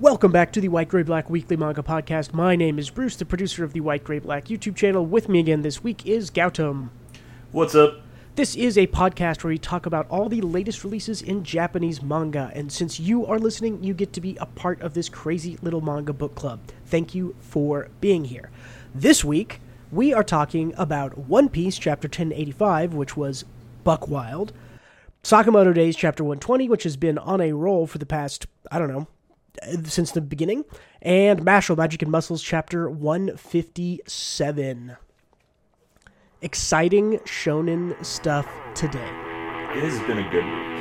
Welcome back to the White Gray Black Weekly Manga Podcast. My name is Bruce, the producer of the White Gray Black YouTube channel. With me again this week is Gautam. What's up? This is a podcast where we talk about all the latest releases in Japanese manga, and since you are listening, you get to be a part of this crazy little manga book club. Thank you for being here. This week, we are talking about One Piece Chapter 1085, which was Buck Wild, Sakamoto Days Chapter 120, which has been on a roll for the past, I don't know, since the beginning, and Mashle Magic and Muscles Chapter 157 exciting shonen stuff today. It has been a good week.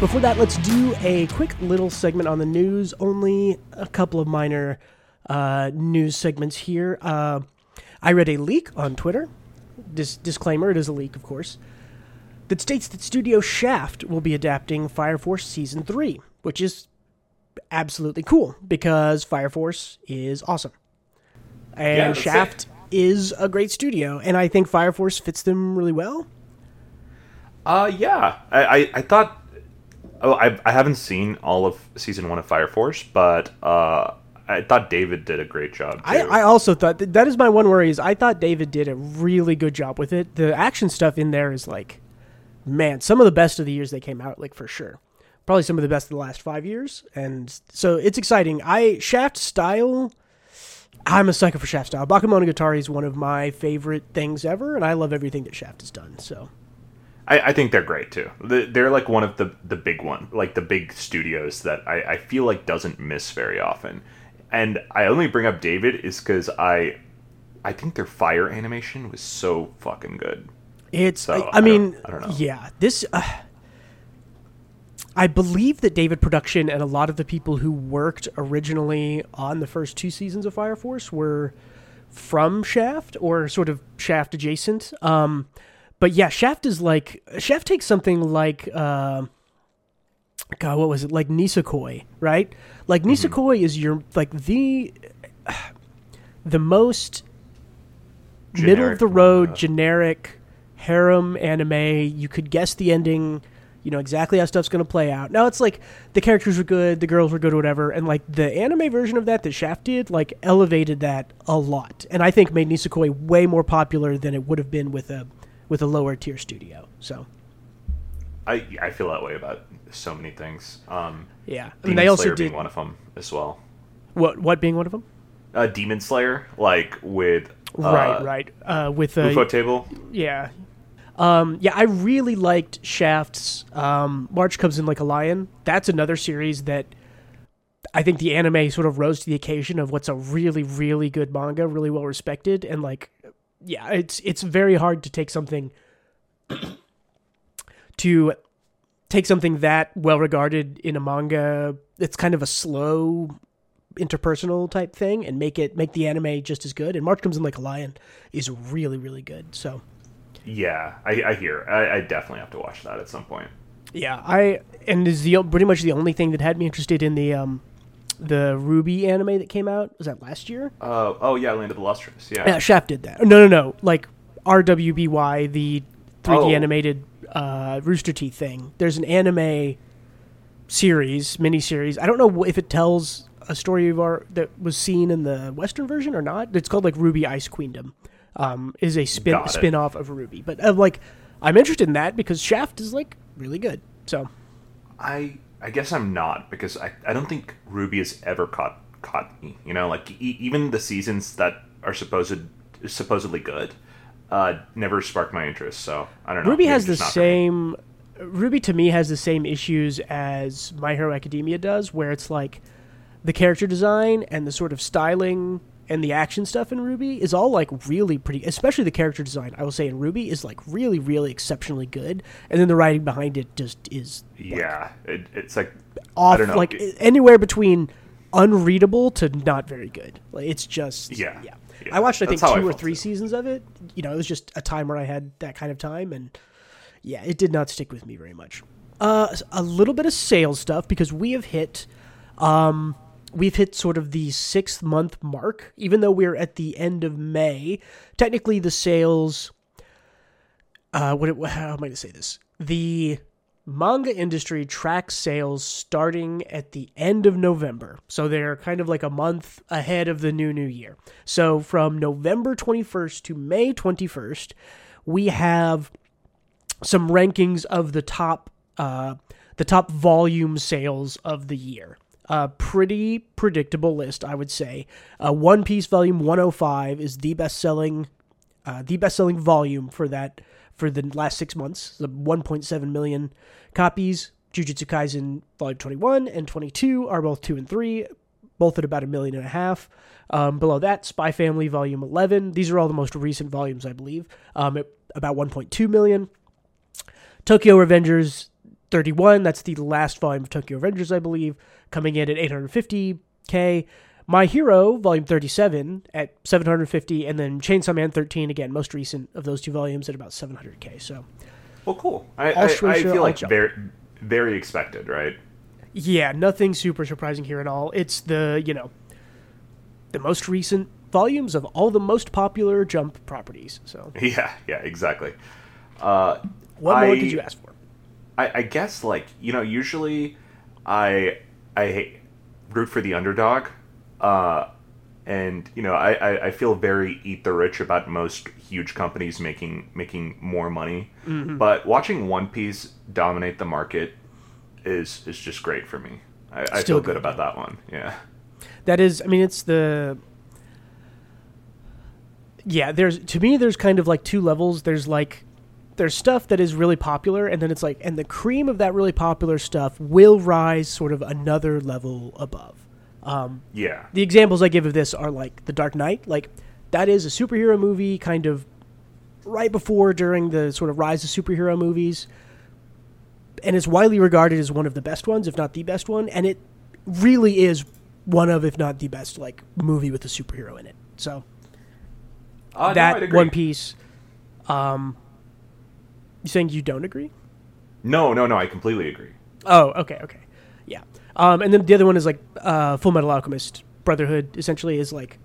Before that, let's do a quick little segment on the news. Only a couple of minor uh, news segments here. Uh, I read a leak on Twitter. Dis- disclaimer: it is a leak, of course that states that Studio Shaft will be adapting Fire Force Season 3, which is absolutely cool because Fire Force is awesome. And Yeah, Shaft it. is a great studio, and I think Fire Force fits them really well. Uh, yeah. I, I, I thought. Oh, I, I haven't seen all of season one of Fire Force, but uh, I thought David did a great job. I, I also thought that, that is my one worry is I thought David did a really good job with it. The action stuff in there is like, man, some of the best of the years they came out, like for sure. Probably some of the best of the last five years, and so it's exciting. I Shaft style. I'm a sucker for Shaft style. Bakemonogatari is one of my favorite things ever, and I love everything that Shaft has done. So I, I think they're great too. They- They're like one of the the big one, like the big studios that I, I feel like doesn't miss very often. And I only bring up David is because I I think their fire animation was so fucking good. It's. So, I, I I don't- mean, I don't know. yeah. This. Uh, I believe that David Production and a lot of the people who worked originally on the first two seasons of Fire Force were from Shaft or sort of Shaft adjacent. Um, but yeah, Shaft is like Shaft takes something like. Uh, God, what was it like Nisekoi, right? Like Mm-hmm. Nisekoi is your like the the most middle of the road, generic harem anime. You could guess the ending. You know exactly how stuff's going to play out. Now it's like the characters were good, the girls were good, whatever, and like the anime version of that that Shaft did, like elevated that a lot, and I think made Nisekoi way more popular than it would have been with a with a lower tier studio. So I I feel that way about so many things. Um, yeah, I Demon mean they also Slayer did being one of them as well. what what being one of them. Uh, Demon Slayer, like with uh, right, right. Uh, with uh, ufotable. Yeah. Um, yeah, I really liked Shaft's um, March Comes in Like a Lion. That's another series that I think the anime sort of rose to the occasion of what's a really, really good manga, really well respected, and like, yeah, it's it's very hard to take something to take something that well regarded in a manga. It's kind of a slow interpersonal type thing and make it make the anime just as good. And March Comes in Like a Lion is really, really good. So. Yeah, I, I hear. I, I definitely have to watch that at some point. Yeah, I and is the pretty much the only thing that had me interested in the um the RWBY anime that came out. Was that last year? Uh, oh yeah, Land of the Lustrous. Yeah. Yeah, Shaft did that. No, no, no. Like RWBY, the 3D Oh. animated uh, Rooster Teeth thing. There's an anime series, mini series. I don't know if it tells a story of our that was seen in the Western version or not. It's called like RWBY Ice Queendom. Um, is a spin spin off of RWBY, but uh, like I'm interested in that because Shaft is like really good. So I I guess I'm not because I, I don't think RWBY has ever caught caught me. You know, like e- even the seasons that are supposed supposedly good, uh, never sparked my interest. So I don't know. RWBY Maybe has the just not for me. same. RWBY to me has the same issues as My Hero Academia does, where it's like the character design and the sort of styling and the action stuff in RWBY is all like really pretty. Especially the character design, I will say in RWBY is like really, really exceptionally good, and then the writing behind it just is Yeah, it, it's like off, I don't know. like anywhere between unreadable to not very good. Like it's just Yeah. yeah. Yeah. I watched I think how I two or three too. seasons of it. You know, it was just a time where I had that kind of time, and yeah, it did not stick with me very much. Uh, a little bit of sales stuff because we have hit um, we've hit sort of the sixth month mark, even though we're at the end of May. Technically, the sales. Uh, what? It, how am I going to say this? The manga industry tracks sales starting at the end of November. So they're kind of like a month ahead of the new new year. So from November 21st to May 21st, we have some rankings of the top uh, the top volume sales of the year. A pretty predictable list, I would say. Uh, One Piece Volume 105 is the best selling uh, the best selling volume for that for the last six months. The 1.7 million copies. Jujutsu Kaisen Volume 21 and 22 are both two and three, both at about a million and a half. Um, below that, Spy Family Volume 11. These are all the most recent volumes, I believe. Um, about 1.2 million. Tokyo Revengers 31. That's the last volume of Tokyo Revengers, I believe, coming in at 850k. My Hero, volume 37, at 750, and then Chainsaw Man 13, again, most recent of those two volumes, at about 700k. So, Well, cool. I, I, I feel like Jump. very, very expected, right? yeah, nothing super surprising here at all. It's the, you know, the most recent volumes of all the most popular Jump properties. So, Yeah, yeah, exactly. Uh, what more did you ask for? I, I guess like you know usually I I root for the underdog, uh, and you know I, I, I feel very eat the rich about most huge companies making making more money, Mm-hmm. but watching One Piece dominate the market is is just great for me. I, I feel good, good about that one. Yeah. That is, I mean, it's the. Yeah, there's to me, there's kind of like two levels. There's like, there's stuff that is really popular, and then it's like, and the cream of that really popular stuff will rise sort of another level above. Um, Yeah. the examples I give of this are like The Dark Knight. Like, that is a superhero movie kind of right before, during the sort of rise of superhero movies. And it's widely regarded as one of the best ones, if not the best one. And it really is one of, if not the best, like, movie with a superhero in it. So, Uh, that agree. One Piece. Um, you saying you don't agree? No, no, no. I completely agree. Oh, okay, okay. Um, and then the other one is like uh, Full Metal Alchemist Brotherhood. Essentially, is like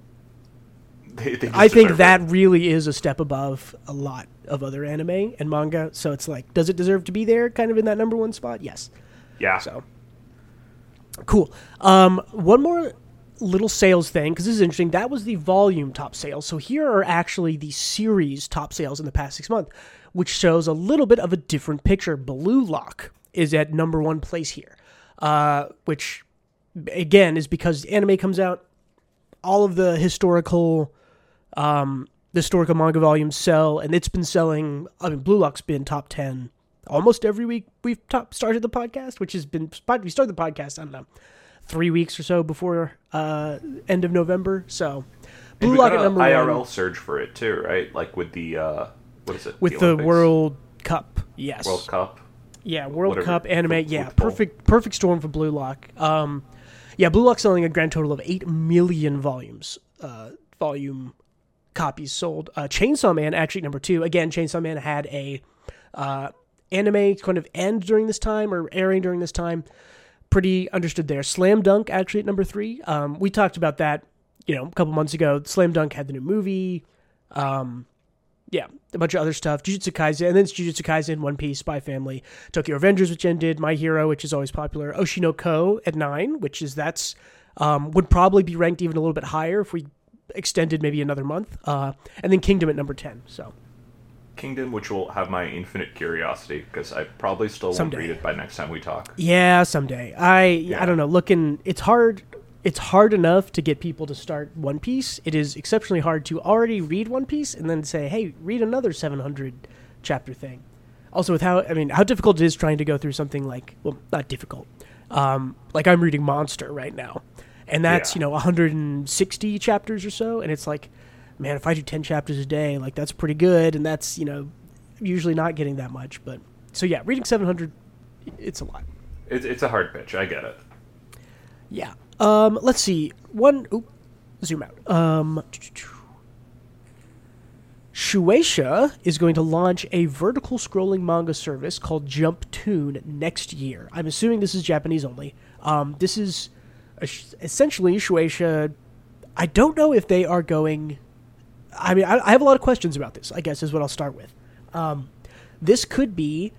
They, they I think that it. really is a step above a lot of other anime and manga. So it's like, does it deserve to be there? Kind of in that number one spot? Yes. Yeah. So cool. Um, one more little sales thing because this is interesting. That was the volume top sales. So here are actually the series top sales in the past six months, which shows a little bit of a different picture. Blue Lock is at number one place here, uh, which again is because anime comes out. All of the historical, um, the historical manga volumes sell, and it's been selling. I mean, Blue Lock's been top ten almost every week we've top started the podcast, which has been we started the podcast. I don't know, three weeks or so before uh, end of November. So Blue Lock at number IRL one surge for it too, right? Like with the uh, what is it? with the, Olympics? World Cup. Yes, World Cup. Yeah, World whatever, Cup anime. Yeah, perfect, perfect storm for Blue Lock. Um, yeah, Blue Lock selling a grand total of eight million volumes, uh, volume copies sold. Uh, Chainsaw Man actually number two. Again, Chainsaw Man had a uh, anime kind of end during this time or airing during this time. Pretty understood there. Slam Dunk actually at number three. Um, we talked about that, you know, a couple months ago. Slam Dunk had the new movie. Um, yeah, a bunch of other stuff. Jujutsu Kaisen, and then it's Jujutsu Kaisen, One Piece, Spy Family, Tokyo Revengers, which ended, My Hero, which is always popular, Oshinoko at nine, which is that's um, would probably be ranked even a little bit higher if we extended maybe another month, uh, and then Kingdom at number ten. So Kingdom, which will have my infinite curiosity because I probably still Someday. won't read it by next time we talk. yeah, someday. I Yeah. I don't know. Looking, it's hard. It's hard enough to get people to start One Piece. It is exceptionally hard to already read One Piece and then say, "Hey, read another 700 chapter thing." Also, with how I mean, how difficult it is trying to go through something like well, not difficult. Um, like I'm reading Monster right now, and that's Yeah. you know 160 chapters or so, and it's like, man, if I do 10 chapters a day, like that's pretty good, and that's you know usually not getting that much, but so yeah, reading 700, it's a lot. It's, it's a hard pitch. I get it. Yeah. Um, let's see. One. Zoom out. Um, Shueisha is going to launch a vertical scrolling manga service called Jump Toon next year. I'm assuming this is Japanese only. Um, this is essentially Shueisha. I don't know if they are going. I mean, I, I have a lot of questions about this. I guess is what I'll start with. Um, this could be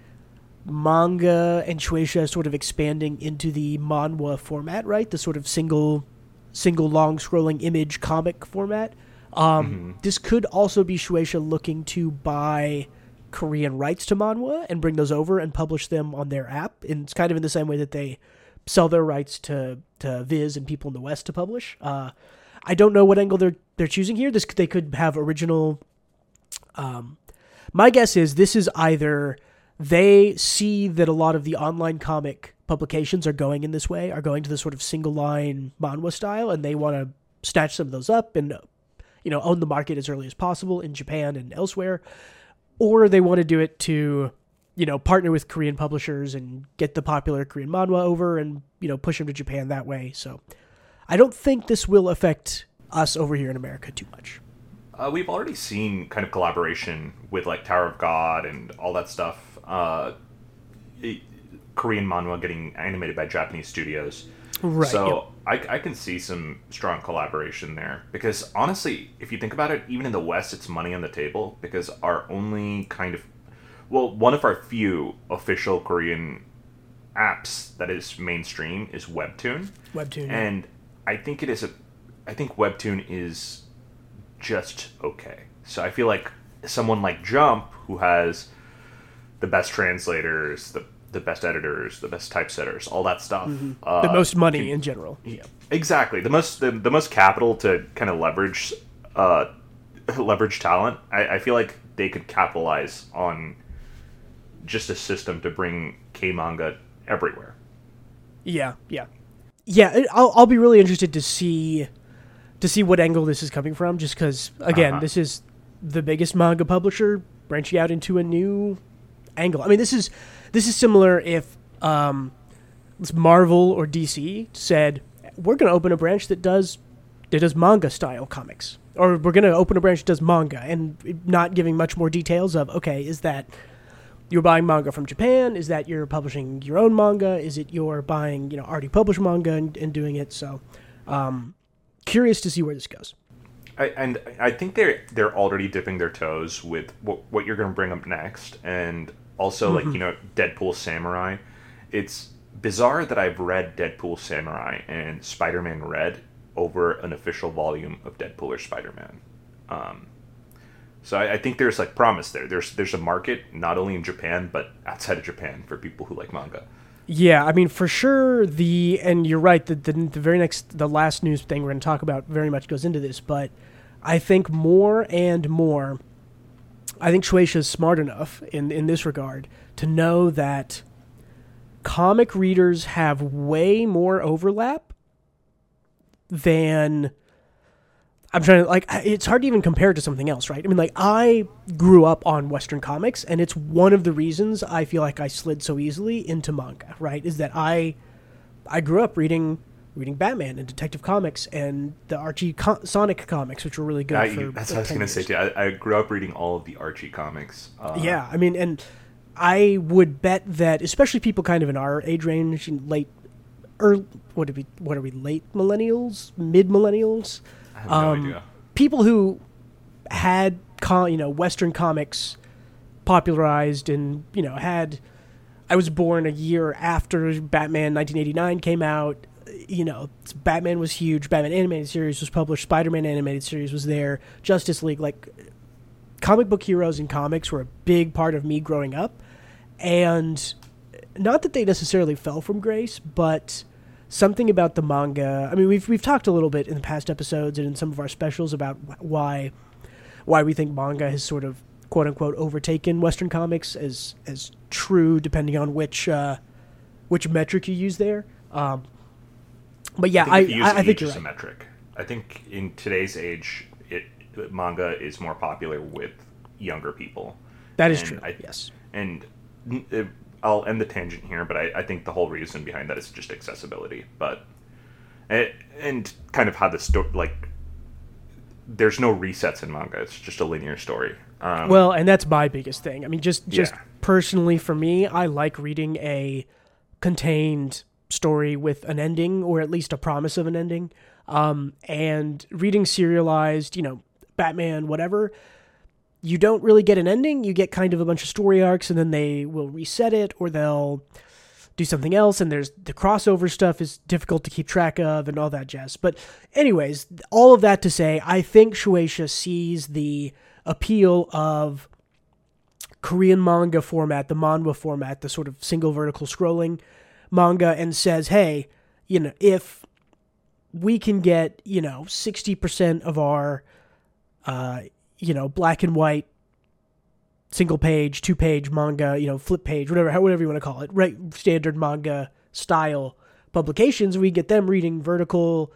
manga and Shueisha sort of expanding into the manhwa format, right? The sort of single, single long scrolling image comic format. Um, This could also be Shueisha looking to buy Korean rights to manhwa and bring those over and publish them on their app. And it's kind of in the same way that they sell their rights to to Viz and people in the West to publish. Uh, I don't know what angle they're they're choosing here. This they could have original. Um, my guess is this is either they see that a lot of the online comic publications are going in this way, are going to the sort of single line manhwa style, and they want to snatch some of those up and you know own the market as early as possible in Japan and elsewhere, or they want to do it to you know partner with Korean publishers and get the popular Korean manhwa over and you know push them to Japan that way. So I don't think this will affect us over here in America too much. Uh, we've already seen kind of collaboration with like Tower of God and all that stuff. Uh, Korean manhwa getting animated by Japanese studios. Right, So I, I can see some strong collaboration there because honestly, if you think about it, even in the West, it's money on the table because our only kind of well, one of our few official Korean apps that is mainstream is Webtoon. Webtoon, yeah. And I think it is a I think Webtoon is just okay. So I feel like someone like Jump who has the best translators, the the best editors, the best typesetters, all that stuff. Uh, Mm-hmm. the most money in general. yeah, exactly. The most the, the most capital to kind of leverage uh, leverage talent. I, I feel like they could capitalize on just a system to bring K manga everywhere. Yeah, yeah, yeah. I'll I'll be really interested to see to see what angle this is coming from. Just because, again, Uh-huh. this is the biggest manga publisher branching out into a new angle. I mean, this is this is similar if um, Marvel or DC said we're going to open a branch that does that does manga style comics, or we're going to open a branch that does manga, and not giving much more details of okay, is that you're buying manga from Japan? Is that you're publishing your own manga? Is it you're buying you know already published manga and, and doing it? So, um, curious to see where this goes. I, and I think they're they're already dipping their toes with what, what you're going to bring up next, and also like you know Deadpool Samurai. It's bizarre that I've read Deadpool Samurai and Spider-Man Red over an official volume of Deadpool or Spider-Man. Um, so I, I think there's like promise there. There's there's a market not only in Japan but outside of Japan for people who like manga. Yeah, I mean for sure the and you're right the the, the very next the last news thing we're going to talk about very much goes into this, but I think more and more I think Shueisha is smart enough in in this regard to know that comic readers have way more overlap than I'm trying to like it's hard to even compare to something else, right? I mean like I grew up on western comics and it's one of the reasons I feel like I slid so easily into manga, right? Is that I I grew up reading reading Batman and Detective Comics and the Archie Co- Sonic comics which were really good I, for that's what I was going to say too. I, I grew up reading all of the Archie comics. Uh, Yeah, I mean, and I would bet that, especially people kind of in our age range, in late, or what are we? What are we? Late millennials, mid millennials, I have no um, idea. people who had, co- you know, Western comics popularized, and you know, had. I was born a year after Batman 1989 came out. You know, Batman was huge. Batman animated series was published. Spider-Man animated series was there. Justice League, like comic book heroes and comics were a big part of me growing up and not that they necessarily fell from grace but something about the manga i mean we've we've talked a little bit in the past episodes and in some of our specials about why why we think manga has sort of quote unquote overtaken western comics as as true depending on which uh which metric you use there um but yeah i I think, you I, I think you're as right. I think in today's age, it manga is more popular with younger people. that is and true I- yes And uh, I'll end the tangent here, but I, I think the whole reason behind that is just accessibility. But and, and kind of how the story like there's no resets in manga. It's just a linear story. Um, Well, and that's my biggest thing. I mean, just just Yeah. personally for me, I like reading a contained story with an ending or at least a promise of an ending. Um, and reading serialized, you know, Batman, whatever, you don't really get an ending. You get kind of a bunch of story arcs, and then they will reset it or they'll do something else. And there's the crossover stuff is difficult to keep track of and all that jazz. But, anyways, all of that to say, I think Shueisha sees the appeal of Korean manga format, the manhwa format, the sort of single vertical scrolling manga, and says, hey, you know, if we can get, you know, 60% of our, uh, you know, black and white single page, two page manga, you know, flip page, whatever, whatever you want to call it, right? Standard manga style publications, we get them reading vertical.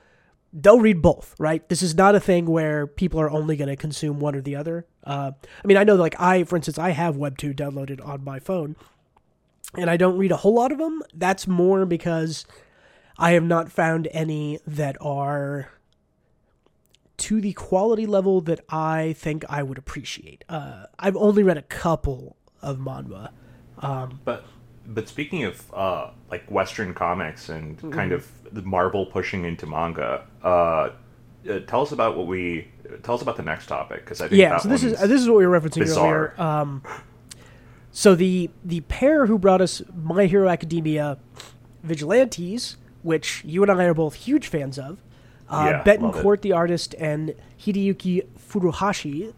They'll read both, right? This is not a thing where people are only going to consume one or the other. Uh, I mean, I know, like I, for instance, I have Webtoon downloaded on my phone, and I don't read a whole lot of them. That's more because I have not found any that are to the quality level that I think I would appreciate. Uh, I've only read a couple of manhwa. Um, but but speaking of uh, like Western comics and mm-hmm. kind of the Marvel pushing into manga, uh, uh, tell us about what we tell us about the next topic because I think yeah. so this is this is what we were referencing bizarre. earlier. Um, so the the pair who brought us My Hero Academia Vigilantes, which you and I are both huge fans of, uh, yeah, Betten Court, the artist, and Hideyuki Furuhashi,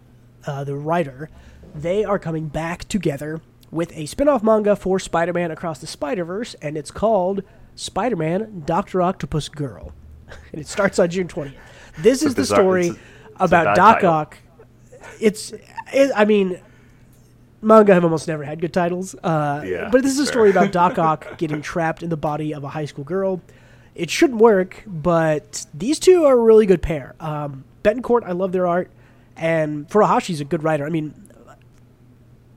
uh, the writer, they are coming back together with a spin-off manga for Spider-Man Across the Spider-Verse, and it's called Spider-Man Doctor Octopus Girl, and it starts on June twentieth. This is the story a, about Doc title. Ock. It's, it, I mean, manga have almost never had good titles. Uh, yeah, but this is a story about Doc Ock getting trapped in the body of a high school girl it shouldn't work, but these two are a really good pair. Um, Betten Court, I love their art, and Furuhashi's a good writer. I mean,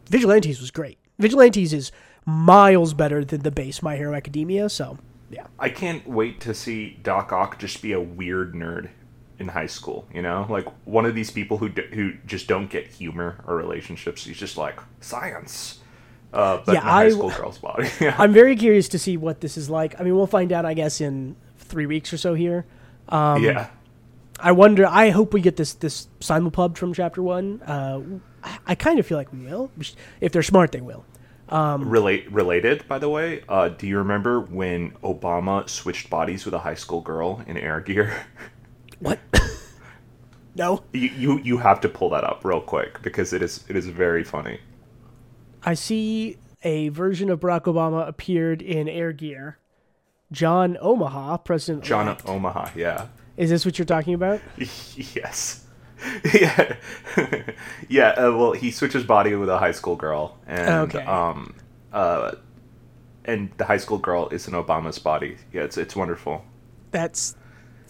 Vigilantes was great. Vigilantes is miles better than the base My Hero Academia, so yeah. I can't wait to see Doc Ock just be a weird nerd in high school. You know, like one of these people who d- who just don't get humor or relationships. He's just like science. Uh, but yeah, high school girl's body. yeah. I'm very curious to see what this is like. I mean, we'll find out, I guess, in three weeks or so here. Um, yeah. I wonder. I hope we get this this simulpub from chapter one. Uh, I, I kind of feel like we will. If they're smart, they will. Um, Relate related, by the way. Uh, do you remember when Obama switched bodies with a high school girl in Air Gear? What? no. You, you you have to pull that up real quick because it is it is very funny. I see a version of Barack Obama appeared in Air Gear. John Omaha, President. John Omaha, yeah. Is this what you're talking about? yes. yeah. yeah. Uh, well, he switches body with a high school girl, and okay. um, uh, and the high school girl is in Obama's body. Yeah, it's it's wonderful. That's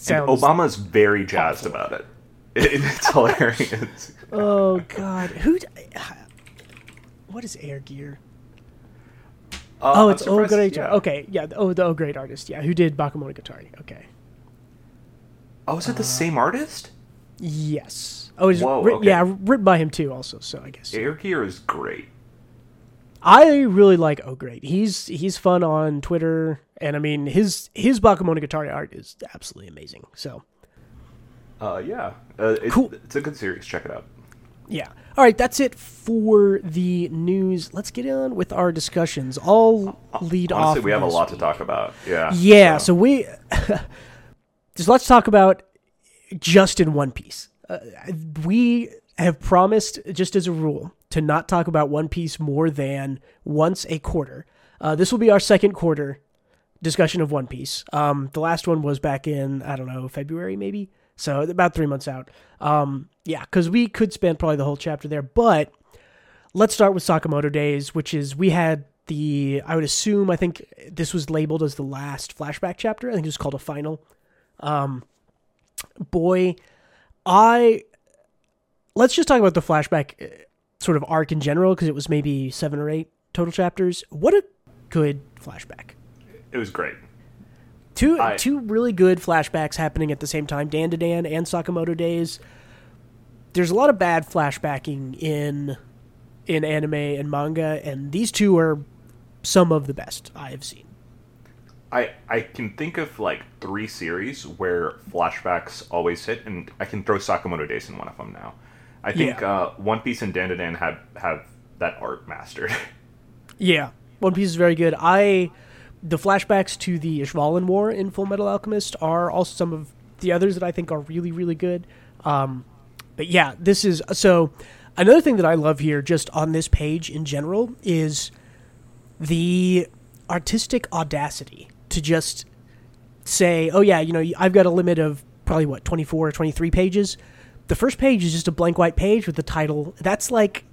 sounds and Obama's very jazzed awful. about it. it. It's hilarious. oh God, who? what is Air Gear? Uh, oh, it's Oh Great. Yeah. Okay, yeah. Oh, the Oh Great artist. Yeah, who did Bakemonogatari? Okay. Oh, is it the uh, same artist? Yes. Oh, it's Whoa, okay. yeah, written by him too. Also, so I guess Air Gear is great. I really like Oh Great. He's he's fun on Twitter, and I mean his his Bakemonogatari art is absolutely amazing. So. Uh, yeah, uh, it, cool. It's a good series. Check it out. Yeah. All right, that's it for the news. Let's get on with our discussions. I'll lead Honestly, off. we have a lot week. to talk about. Yeah. Yeah. So, so we just let's talk about just in One Piece. Uh, we have promised, just as a rule, to not talk about One Piece more than once a quarter. Uh, this will be our second quarter discussion of One Piece. Um, the last one was back in I don't know February maybe. So about three months out. Um, yeah, because we could spend probably the whole chapter there. But let's start with Sakamoto Days, which is we had the I would assume I think this was labeled as the last flashback chapter. I think it was called a final. Um, boy, I let's just talk about the flashback uh, sort of arc in general because it was maybe seven or eight total chapters. What a good flashback! It was great. Two I, two really good flashbacks happening at the same time. Dandadan and Sakamoto Days. There's a lot of bad flashbacking in in anime and manga, and these two are some of the best I have seen. I I can think of like three series where flashbacks always hit, and I can throw Sakamoto Days in one of them now. I think Yeah. uh, One Piece and Dandadan have have that art mastered. Yeah, One Piece is very good. I the flashbacks to the Ishvalan War in Full Metal Alchemist are also some of the others that I think are really really good. Um, but yeah, this is so. Another thing that I love here, just on this page in general, is the artistic audacity to just say, "Oh yeah, you know, I've got a limit of probably what 24 or 23 pages." The first page is just a blank white page with the title. That's like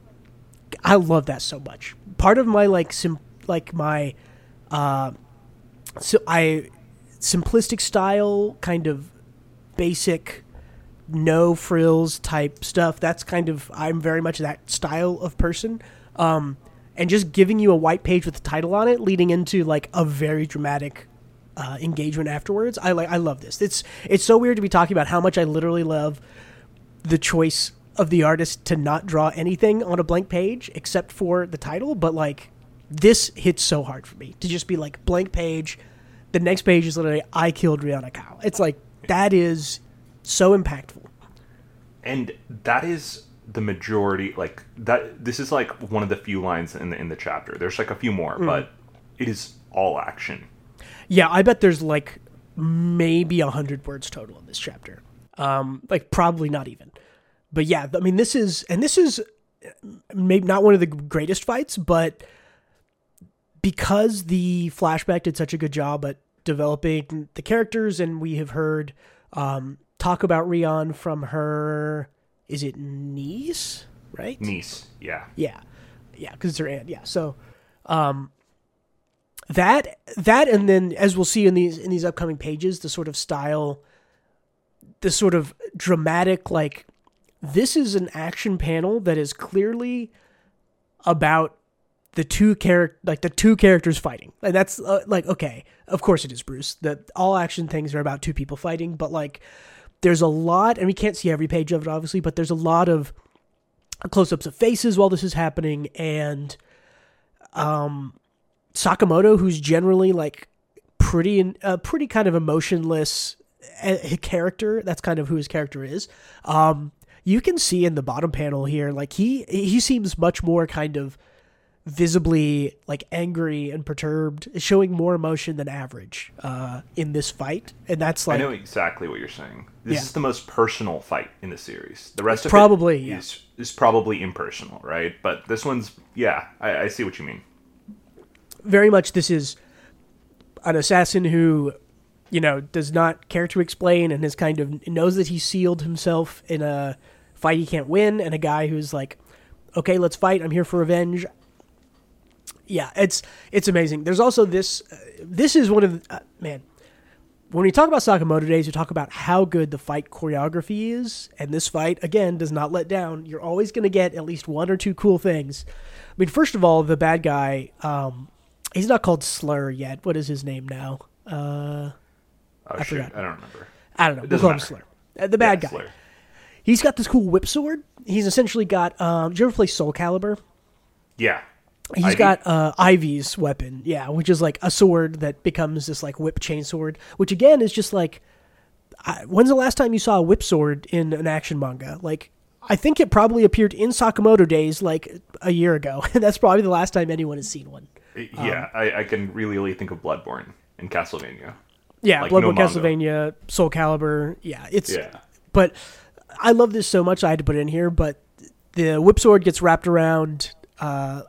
I love that so much. Part of my like sim like my uh so I simplistic style kind of basic no frills type stuff. That's kind of I'm very much that style of person. Um and just giving you a white page with the title on it leading into like a very dramatic uh, engagement afterwards. I like I love this. It's it's so weird to be talking about how much I literally love the choice of the artist to not draw anything on a blank page except for the title, but like this hits so hard for me to just be like blank page. The next page is literally I killed Rion Akao. It's like that is so impactful. and that is the majority like that this is like one of the few lines in the in the chapter there's like a few more mm. but it is all action Yeah, I bet there's like maybe a hundred words total in this chapter. Um, like probably not even. But yeah, I mean, this is and this is maybe not one of the greatest fights, but because the flashback did such a good job at developing the characters, and we have heard um, talk about Rion from her, is it niece, right? niece yeah Yeah, yeah, because it's her aunt. Yeah, so um, that that and then as we'll see in these in these upcoming pages, the sort of style, the sort of dramatic like this is an action panel that is clearly about the two character like the two characters fighting. And that's uh, like okay of course it is bruce that all action things are about two people fighting but like there's a lot and we can't see every page of it obviously but there's a lot of close-ups of faces while this is happening and um sakamoto who's generally like pretty uh, pretty kind of emotionless uh, character that's kind of who his character is. Um you can see in the bottom panel here like he he seems much more kind of visibly like angry and perturbed showing more emotion than average uh in this fight. And that's like i know exactly what you're saying. This Yeah. is the most personal fight in the series. The rest of Probably, it yeah. is, is probably impersonal right? But this one's yeah I, I see what you mean. Very much this is an assassin who you know does not care to explain and is kind of knows that he sealed himself in a fight he can't win and a guy who's like okay let's fight i'm here for revenge yeah it's it's amazing there's also this uh, this is one of the, uh, man when we talk about Sakamoto days, we talk about how good the fight choreography is, and this fight again does not let down. You're always going to get at least one or two cool things. I mean, first of all, the bad guy, um, he's not called Slur yet. What is his name now? Uh, oh shit forgot. i don't remember I don't know. We'll doesn't call him matter. Slur. Uh, the bad guy. Slayer. He's got this cool whip sword. He's essentially got. Um, did you ever play Soul Calibur? yeah He's Ivy? got uh, Ivy's weapon, yeah, which is like a sword that becomes this like whip chain sword, which again is just like, I, when's the last time you saw a whip sword in an action manga? Like, I think it probably appeared in Sakamoto days like a year ago, and that's probably the last time anyone has seen one. yeah I, I can really, really think of bloodborne and castlevania Yeah, Like, Bloodborne, no. Castlevania, Soul Calibur, yeah, it's yeah but I love this so much I had to put it in here. But the whip sword gets wrapped around uh,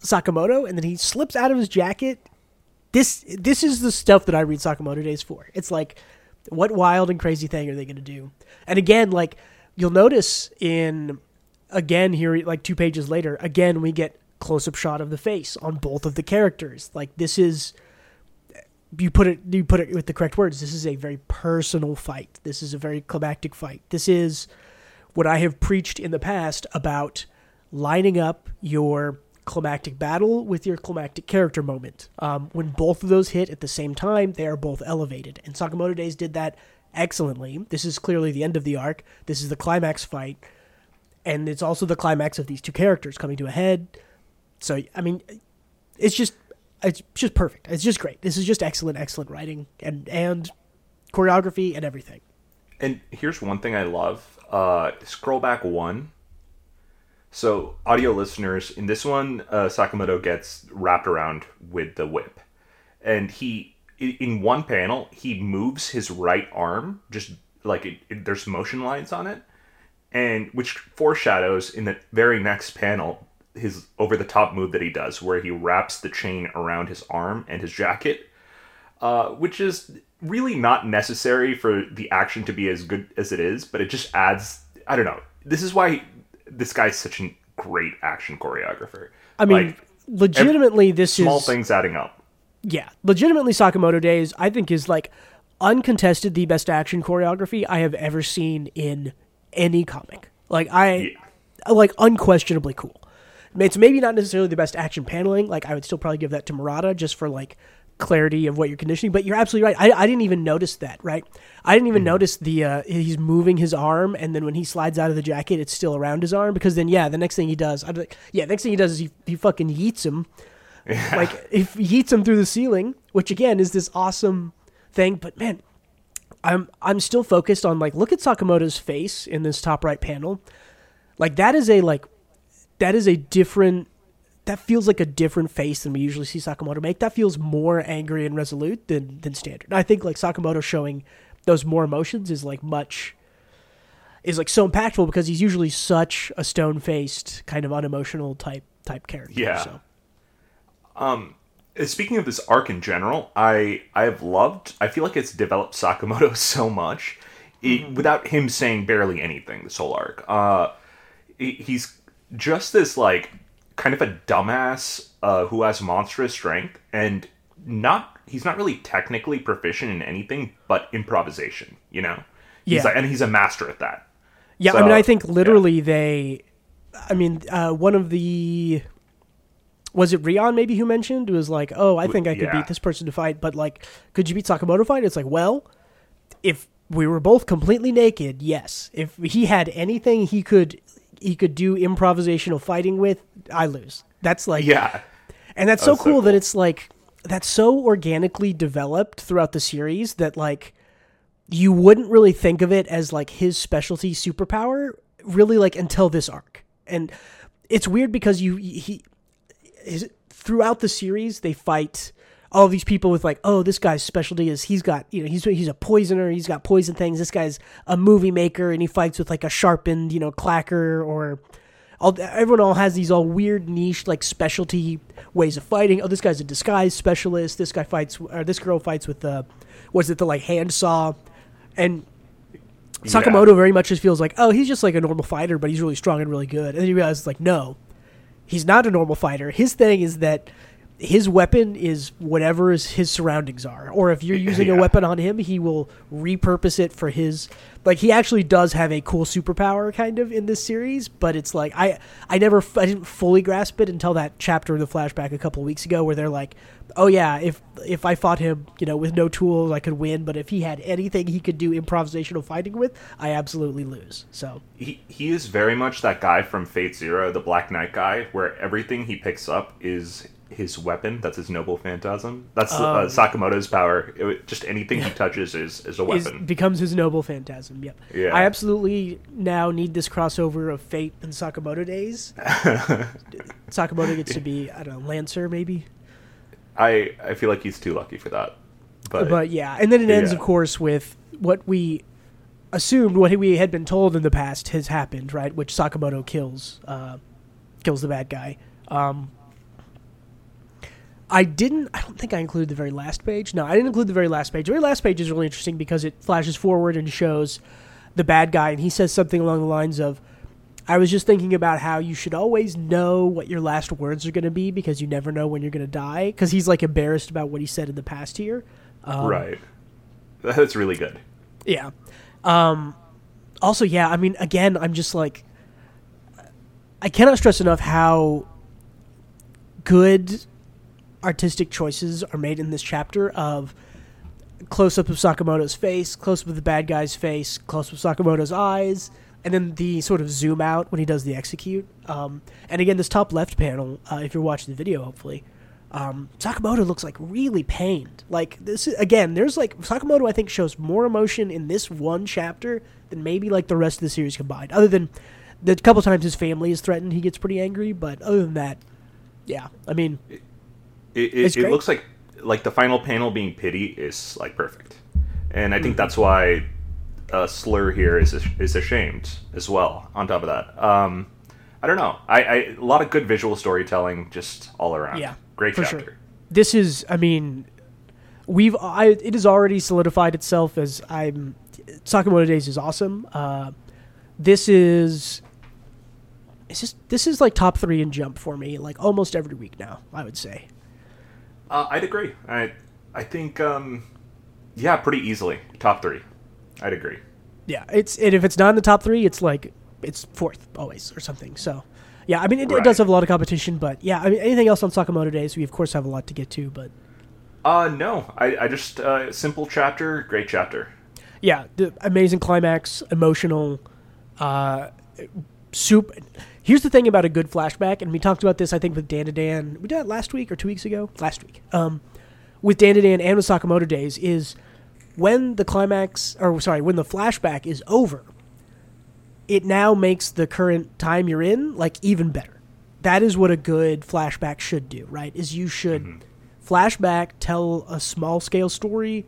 Sakamoto, and then he slips out of his jacket. This this is the stuff that I read Sakamoto days for. It's like, what wild and crazy thing are they going to do? And again, like you'll notice in again here, like two pages later, again we get close up shot of the face on both of the characters. Like this is you put it you put it with the correct words. This is a very personal fight. This is a very climactic fight. This is what I have preached in the past about lining up your climactic battle with your climactic character moment. Um, when both of those hit at the same time, they are both elevated. And Sakamoto Days did that excellently. This is clearly the end of the arc. This is the climax fight. And it's also the climax of these two characters coming to a head. So, I mean, it's just it's just perfect. It's just great. This is just excellent, excellent writing and and choreography and everything. And here's one thing I love. Uh, scroll back one. So, audio listeners, in this one, uh, Sakamoto gets wrapped around with the whip, and he, in one panel, he moves his right arm, just like it, it, there's motion lines on it, and which foreshadows in the very next panel his over the top move that he does, where he wraps the chain around his arm and his jacket, uh, which is really not necessary for the action to be as good as it is, but it just adds. I don't know. This is why this guy's such a great action choreographer. I mean, like, legitimately, this small is small things adding up. Yeah, legitimately, Sakamoto Days I think is like uncontested the best action choreography I have ever seen in any comic. Like I, yeah. like unquestionably cool. It's maybe not necessarily the best action paneling. Like I would still probably give that to Murata just for like clarity of what you're conditioning. But you're absolutely right. I, I didn't even notice that. Right. I didn't even mm-hmm. notice the uh, he's moving his arm, and then when he slides out of the jacket, it's still around his arm. Because then yeah, the next thing he does, I'd like, yeah, next thing he does is he he fucking yeets him. Yeah. Like if he yeets him through the ceiling, which again is this awesome thing. But man, I'm I'm still focused on like look at Sakamoto's face in this top right panel. Like that is a like that is a different that feels like a different face than we usually see Sakamoto make. That feels more angry and resolute than than standard. I think like Sakamoto showing those more emotions is like much is like so impactful because he's usually such a stone faced kind of unemotional type type character. Yeah. So. Um uh, speaking of this arc in general, I I've loved. I feel like it's developed Sakamoto so much, mm-hmm. without him saying barely anything. This whole arc, uh, he's just this like kind of a dumbass uh, who has monstrous strength and not. He's not really technically proficient in anything but improvisation. You know. Yeah. He's like, and he's a master at that. Yeah, so, I mean, I think literally yeah. they. I mean, uh, one of the was it Rion maybe who mentioned was like, oh, I think I could yeah. beat this person to fight, but like, could you beat Sakamoto fight? It's like, well, if we were both completely naked, yes. If he had anything he could he could do improvisational fighting with, I lose. That's like yeah, and that's, so, cool so cool that it's like that's so organically developed throughout the series that like you wouldn't really think of it as like his specialty superpower really like until this arc. And it's weird because you he his, throughout the series they fight all these people with like, oh, this guy's specialty is he's got you know he's he's a poisoner, he's got poison things. This guy's a movie maker, and he fights with like a sharpened you know clacker or. All, everyone all has these all weird niche like specialty ways of fighting. Oh, this guy's a disguise specialist. This guy fights, or this girl fights with the, was it the like handsaw, and Sakamoto yeah. very much just feels like, oh, he's just like a normal fighter, but he's really strong and really good. And then you realize, like, no, he's not a normal fighter. His thing is that his weapon is whatever his surroundings are. Or if you're using yeah. a weapon on him, he will repurpose it for his like he actually does have a cool superpower kind of in this series, but it's like I I never I didn't fully grasp it until that chapter of the flashback a couple weeks ago where they're like, "Oh yeah, if if I fought him, you know, with no tools, I could win, but if he had anything he could do improvisational fighting with, I absolutely lose." So, he he is very much that guy from Fate Zero, the Black Knight guy, where everything he picks up is his weapon. That's his noble phantasm. That's uh, um, uh, Sakamoto's power. It, just anything he touches is, is a weapon. Is, becomes his noble phantasm. Yep. Yeah. I absolutely now need this crossover of Fate and Sakamoto days. Sakamoto gets to be I don't know Lancer maybe. I I feel like he's too lucky for that. But but yeah, and then it ends yeah. of course with what we assumed what we had been told in the past has happened, right? Which Sakamoto kills uh, kills the bad guy. Um, I didn't. I don't think I included the very last page. No, I didn't include the very last page. The very last page is really interesting because it flashes forward and shows the bad guy, and he says something along the lines of, "I was just thinking about how you should always know what your last words are going to be because you never know when you're going to die." Because he's like embarrassed about what he said in the past here. Um, right. That's really good. Yeah. Um, also, yeah. I mean, again, I'm just like, I cannot stress enough how good artistic choices are made in this chapter of close up of Sakamoto's face, close up of the bad guy's face, close up of Sakamoto's eyes, and then the sort of zoom out when he does the execute. Um, and again, this top left panel, uh, if you're watching the video, hopefully, Um, Sakamoto looks like really pained. Like this is, again, there's like Sakamoto. I think shows more emotion in this one chapter than maybe like the rest of the series combined. Other than the couple times his family is threatened, he gets pretty angry. But other than that, yeah, I mean, it, it, it looks like like the final panel being pity is like perfect, and I think mm-hmm. that's why uh, Slur here is is ashamed as well. On top of that, um, I don't know. I, I a lot of good visual storytelling just all around. Yeah, great chapter. Sure. This is, I mean, we've I it has already solidified itself as I'm. Sakamoto Days is awesome. Uh, this is. It's just this is like top three in jump for me, like almost every week now. I would say. Uh, I'd agree. I I think um, yeah, pretty easily top three. I'd agree. Yeah, it's and if it's not in the top three, it's like it's fourth always or something. So, yeah, I mean it, right. it does have a lot of competition, but yeah, I mean anything else on Sakamoto Days, we of course have a lot to get to, but. Uh no, I I just uh, simple chapter, great chapter. Yeah, the amazing climax, emotional, uh, soup. Here's the thing about a good flashback, and we talked about this I think with Dan to Dandadan. We did it last week or two weeks ago. Last week, um, with Dandadan and with Sakamoto Days is when the climax, or sorry, when the flashback is over, it now makes the current time you're in like even better. That is what a good flashback should do, right? Is you should mm-hmm. flashback, tell a small scale story,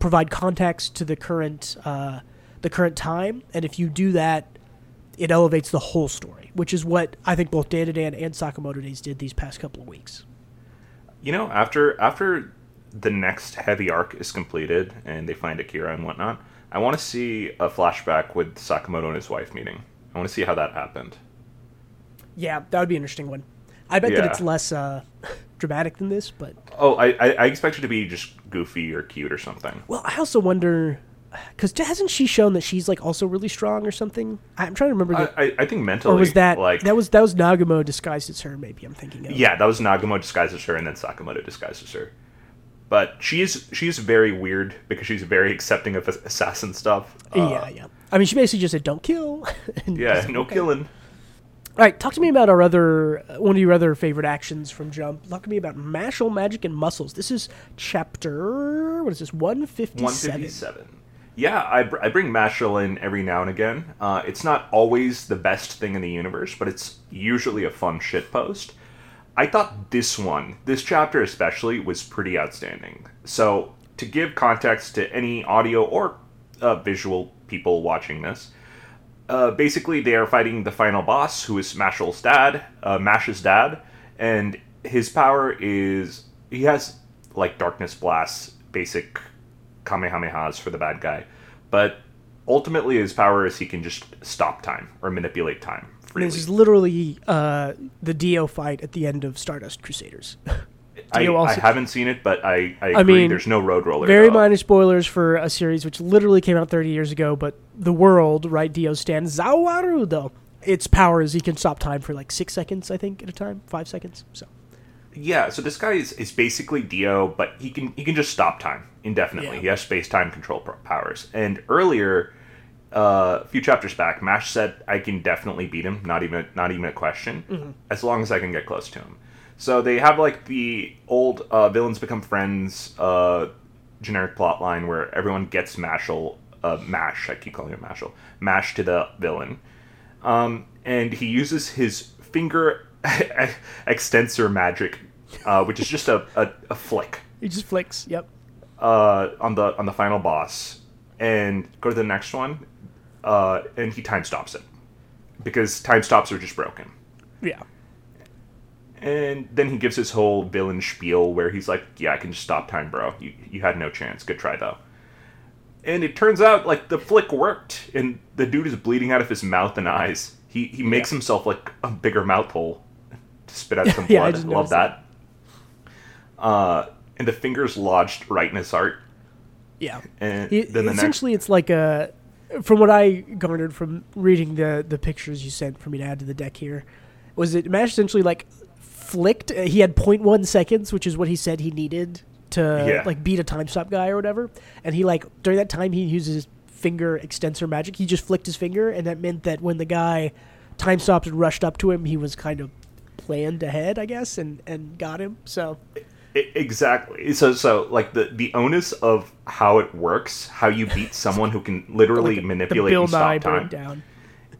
provide context to the current uh, the current time, and if you do that, it elevates the whole story, which is what I think both Dandadan and Sakamoto Days did these past couple of weeks. You know, after after the next heavy arc is completed and they find Akira and whatnot, I want to see a flashback with Sakamoto and his wife meeting. I want to see how that happened. Yeah, that would be an interesting one. I bet yeah. that it's less uh, dramatic than this, but oh, I, I, I expect it to be just goofy or cute or something. Well, I also wonder because hasn't she shown that she's like also really strong or something? I'm trying to remember. The, I, I, think mentally, or was that like that was that was Nagumo disguised as her? Maybe I'm thinking of. Yeah, that was Nagumo disguised as her, and then Sakamoto disguised as her but she's she's very weird because she's very accepting of assassin stuff. Uh, yeah, yeah. I mean, she basically just said, "Don't kill." yeah, no okay. killing. All right, talk to me about our other one of your other favorite actions from Jump. Talk to me about Mashle, Magic, and Muscles. This is chapter what is this one fifty seven. One fifty seven. Yeah, I, br- I bring Mashle in every now and again. Uh, it's not always the best thing in the universe, but it's usually a fun shit post. I thought this one, this chapter especially, was pretty outstanding. So, to give context to any audio or uh, visual people watching this, uh, basically they are fighting the final boss, who is Mashle's dad, uh, Mash's dad, and his power is he has like darkness blasts, basic kamehamehas for the bad guy, but ultimately his power is he can just stop time or manipulate time freely. This is literally uh, the Dio fight at the end of Stardust Crusaders. I, also, I, haven't seen it, but I, I, I mean, there's no road roller. Very minor spoilers for a series which literally came out 30 years ago, but the world, right, Dio stands Zawaru, though. Its power is he can stop time for like six seconds, I think, at a time, five seconds. So, yeah. So this guy is, is basically Dio, but he can he can just stop time indefinitely. Yeah. He has space time control powers. And earlier, uh, a few chapters back, Mash said I can definitely beat him, not even not even a question, mm-hmm. as long as I can get close to him. So they have like the old uh, villains become friends uh, generic plot line where everyone gets Mashle, uh, Mash, I keep calling him Mashle, Mash to the villain, um, and he uses his finger extensor magic, uh, which is just a, a, a, flick. He just flicks. Yep. Uh, on the on the final boss, and go to the next one uh, and he time stops it because time stops are just broken. Yeah. And then he gives his whole villain spiel where he's like, "Yeah, I can just stop time, bro. You you had no chance. Good try though." And it turns out like the flick worked, and the dude is bleeding out of his mouth and eyes. He he makes yeah. himself like a bigger mouth hole to spit out some blood. yeah, I Love that. that. Uh, and the fingers lodged right in his heart. Yeah. And he, then the essentially, next... it's like a from what I garnered from reading the the pictures you sent for me to add to the deck here, was it Mash essentially like flicked? Uh, he had 0.1 seconds, which is what he said he needed to yeah. like beat a time stop guy or whatever. And he like during that time he uses finger extensor magic. He just flicked his finger, and that meant that when the guy time stopped and rushed up to him, he was kind of planned ahead, I guess, and and got him. So exactly. So so like the the onus of how it works, how you beat someone who can literally like the manipulate Bill and stop time,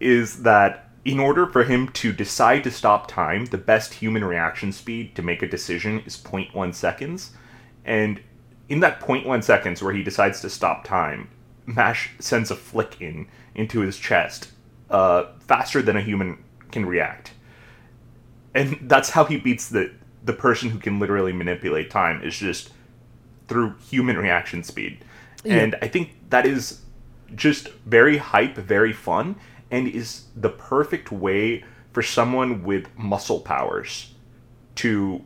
is that in order for him to decide to stop time, the best human reaction speed to make a decision is 0.1 seconds. And in that 0.1 seconds where he decides to stop time, Mash sends a flick in into his chest uh, faster than a human can react. And that's how he beats the, the person who can literally manipulate time, is just through human reaction speed. And I think that is just very hype, very fun, and is the perfect way for someone with muscle powers to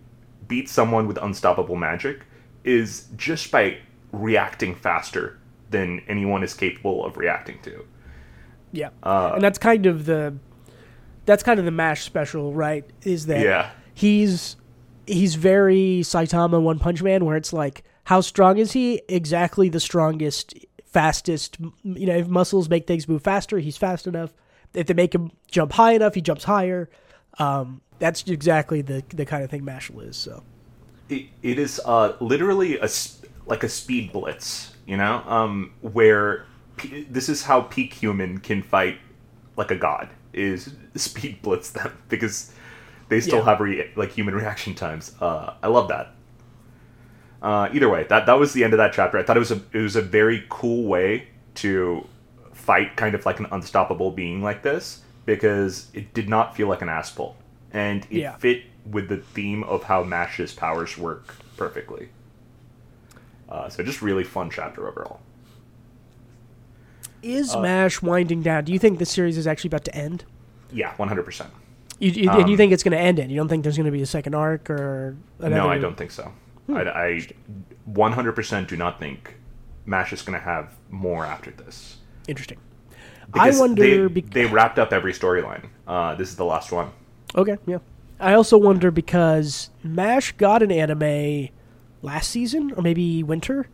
beat someone with unstoppable magic is just by reacting faster than anyone is capable of reacting to. Yeah, Uh, and that's kind of the that's kind of the Mash special, right? Is that Yeah. he's he's very Saitama One Punch Man, where it's like, how strong is he? Exactly the strongest, fastest. You know, if muscles make things move faster, he's fast enough. If they make him jump high enough, he jumps higher. Um, that's exactly the the kind of thing Mashle is. So it, it is uh, literally a like a speed blitz, you know, um, where p- this is how peak human can fight like a god is speed blitz them because they still Yeah. have re- like human reaction times. Uh, I love that. Uh, either way, that that was the end of that chapter. I thought it was a it was a very cool way to fight kind of like an unstoppable being like this because it did not feel like an ass pull and it Yeah. fit with the theme of how Mash's powers work perfectly. Uh, so just really fun chapter overall. is Uh, Mash winding down? Do you think the series is actually about to end? Yeah, one hundred percent. You, you, and you Um, think it's going to end it? You don't think there's going to be a second arc or another? No, I don't think so. I one hundred percent do not think Mash is going to have more after this. Interesting. Because I wonder. they, they wrapped up every storyline. Uh, this is the last one. Okay, yeah. I also wonder because MASH got an anime last season or maybe winter,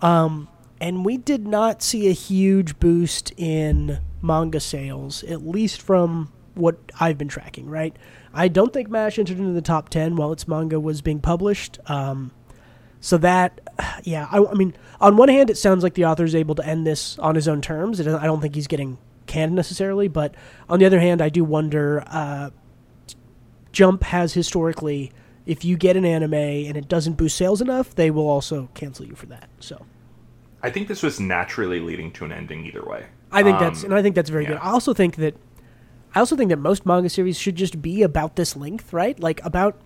um, and we did not see a huge boost in manga sales, at least from what I've been tracking. Right, I don't think MASH entered into the top ten while its manga was being published. Um, so that, yeah, I, I mean, on one hand, it sounds like the author is able to end this on his own terms. It, I don't think he's getting canned necessarily, but on the other hand, I do wonder. Uh, Jump has historically, if you get an anime and it doesn't boost sales enough, they will also cancel you for that. So I think this was naturally leading to an ending either way. I think that's Um, and I think that's very yeah. good. I also think that I also think that most manga series should just be about this length, right? Like about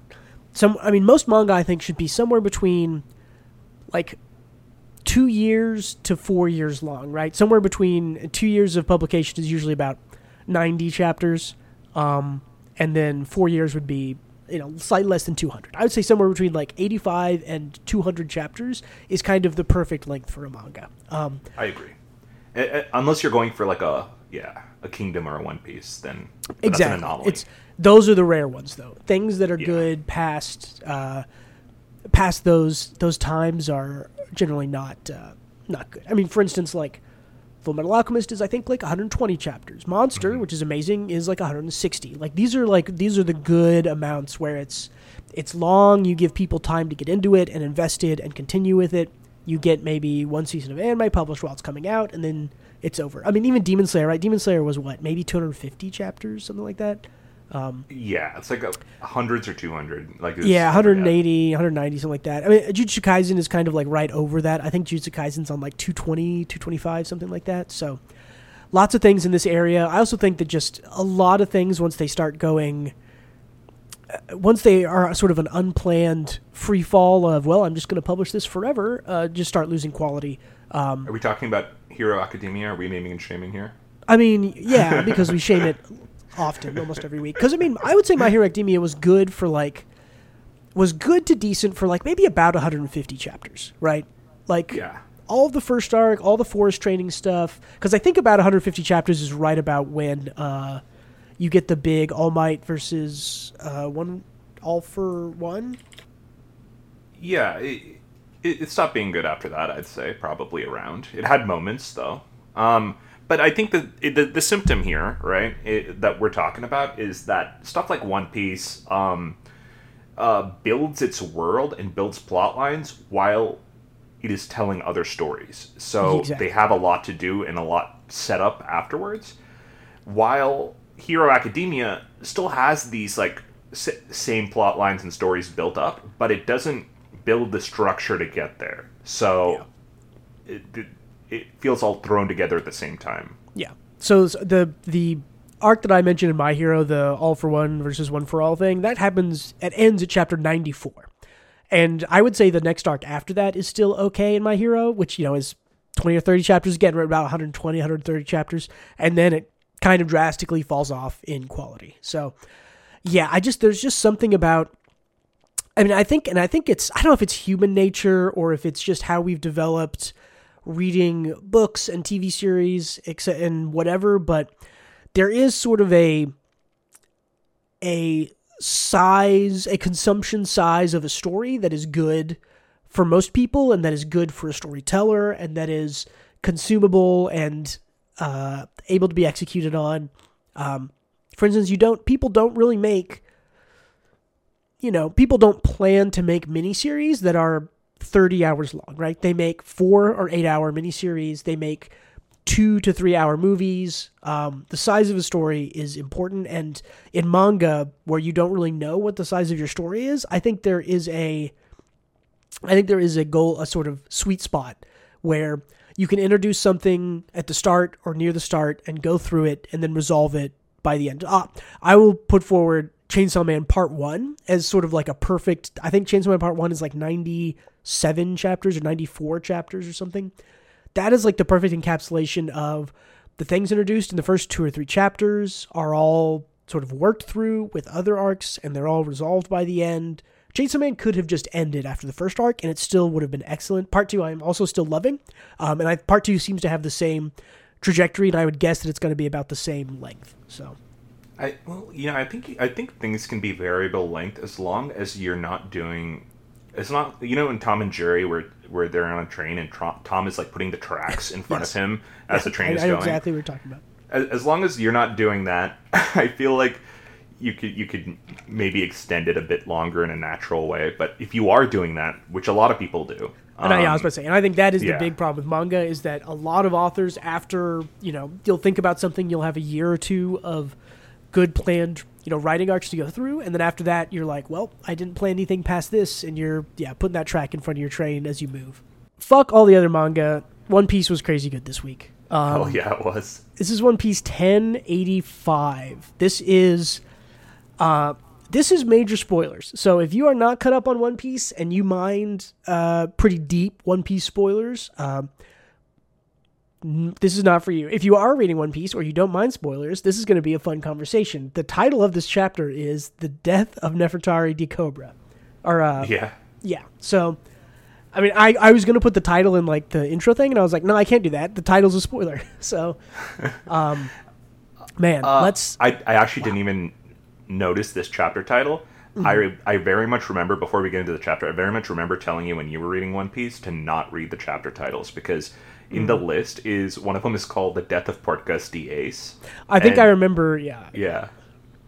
some. I mean, most manga I think should be somewhere between like two years to four years long, right? Somewhere between two years of publication is usually about ninety chapters, um, and then four years would be you know slightly less than two hundred. I would say somewhere between like eighty-five and two hundred chapters is kind of the perfect length for a manga. Um, I agree. Uh, uh, unless you're going for like a yeah a Kingdom or a One Piece, then exactly. anomaly. It's those are the rare ones though. Things that are Yeah. good past uh, past those those times are generally not uh, not good. I mean, for instance, like Full Metal Alchemist is I think like 120 chapters. Monster, Mm-hmm. which is amazing, is like 160. Like these are like these are the good amounts where it's it's long. You give people time to get into it and invested and continue with it. You get maybe one season of anime published while it's coming out, and then it's over. I mean, even Demon Slayer, right? Demon Slayer was what, maybe 250 chapters, something like that. yeah, it's like a, hundreds or two hundred. Like it's- Yeah, 180, 190, something like that. I mean, Jujutsu Kaisen is kind of like right over that. I think Jujutsu Kaisen's on like 220, 225, something like that. So lots of things in this area. I also think that just a lot of things once they start going, uh, once they are sort of an unplanned free fall of, well, I'm just going to publish this forever, uh, just start losing quality. Um, Are we talking about Hero Academia? Are we naming and shaming here? I mean, yeah, because we shame it often, almost every week. Because I mean, I would say My Hero Academia was good for like, was good to decent for like maybe about 150 chapters, right? Like, Yeah. all of the first arc, all the forest training stuff. Because I think about 150 chapters is right about when uh, you get the big All Might versus uh, one All for One. Yeah, it, it, it stopped being good after that. I'd say probably around. It had moments though. Um, but I think that the, the, the symptom here, right, it, that we're talking about is that stuff like One Piece um, uh, builds its world and builds plot lines while it is telling other stories. So Exactly. they have a lot to do and a lot set up afterwards. While Hero Academia still has these like s- same plot lines and stories built up, but it doesn't build the structure to get there. So it, it, it feels all thrown together at the same time. Yeah. So the the arc that I mentioned in My Hero, the all for one versus one for all thing, that happens it ends at chapter 94. And I would say the next arc after that is still okay in My Hero, which you know is 20 or 30 chapters again, we're about 120, 130 chapters, and then it kind of drastically falls off in quality. So, yeah, I just there's just something about I mean, I think and I think it's I don't know if it's human nature or if it's just how we've developed reading books and TV series and whatever, but there is sort of a a size, a consumption size of a story that is good for most people and that is good for a storyteller and that is consumable and uh, able to be executed on. Um, for instance, you don't people don't really make you know, people don't plan to make miniseries that are 30 hours long, right? They make four or eight hour miniseries. They make two to three hour movies. Um, the size of a story is important. And in manga, where you don't really know what the size of your story is, I think there is a, I think there is a goal, a sort of sweet spot where you can introduce something at the start or near the start and go through it and then resolve it by the end. Ah, I will put forward Chainsaw Man Part 1 as sort of like a perfect I think Chainsaw Man Part 1 is like 97 chapters or 94 chapters or something. That is like the perfect encapsulation of the things introduced in the first two or three chapters are all sort of worked through with other arcs and they're all resolved by the end. Chainsaw Man could have just ended after the first arc and it still would have been excellent. Part 2 I am also still loving. Um, and I, part 2 seems to have the same trajectory and I would guess that it's going to be about the same length. So I well, you know, I think I think things can be variable length as long as you're not doing. It's not you know in Tom and Jerry where where they're on a train and Tom is like putting the tracks in front Yes. of him as the train I, is I going. exactly what you're talking about. As, as long as you're not doing that, I feel like you could you could maybe extend it a bit longer in a natural way. But if you are doing that, which a lot of people do, And I, yeah, I was um, about to say, and I think that is the big problem with manga is that a lot of authors, after you know, you'll think about something, you'll have a year or two of good planned, you know, writing arcs to go through, and then after that, you're like, well, I didn't plan anything past this, and you're yeah putting that track in front of your train as you move. Fuck all the other manga. One Piece was crazy good this week. Um, oh yeah, it was. this is One Piece 1085. This is uh this is major spoilers. So if you are not cut up on One Piece and you mind uh pretty deep One Piece spoilers, um n- this is not for you. If you are reading One Piece or you don't mind spoilers, this is going to be a fun conversation. The title of this chapter is The Death of Nefertari de Cobra. Or uh Yeah. yeah. So, I mean, I, I was gonna put the title in like the intro thing, and I was like, no, I can't do that. The title's a spoiler. So, um, man, Uh, let's. I, I actually didn't even notice this chapter title. Mm-hmm. I, I very much remember before we get into the chapter. I very much remember telling you when you were reading One Piece to not read the chapter titles because in Mm. the list is one of them is called the Death of Portgas D Ace. I think and- I remember. Yeah, Yeah,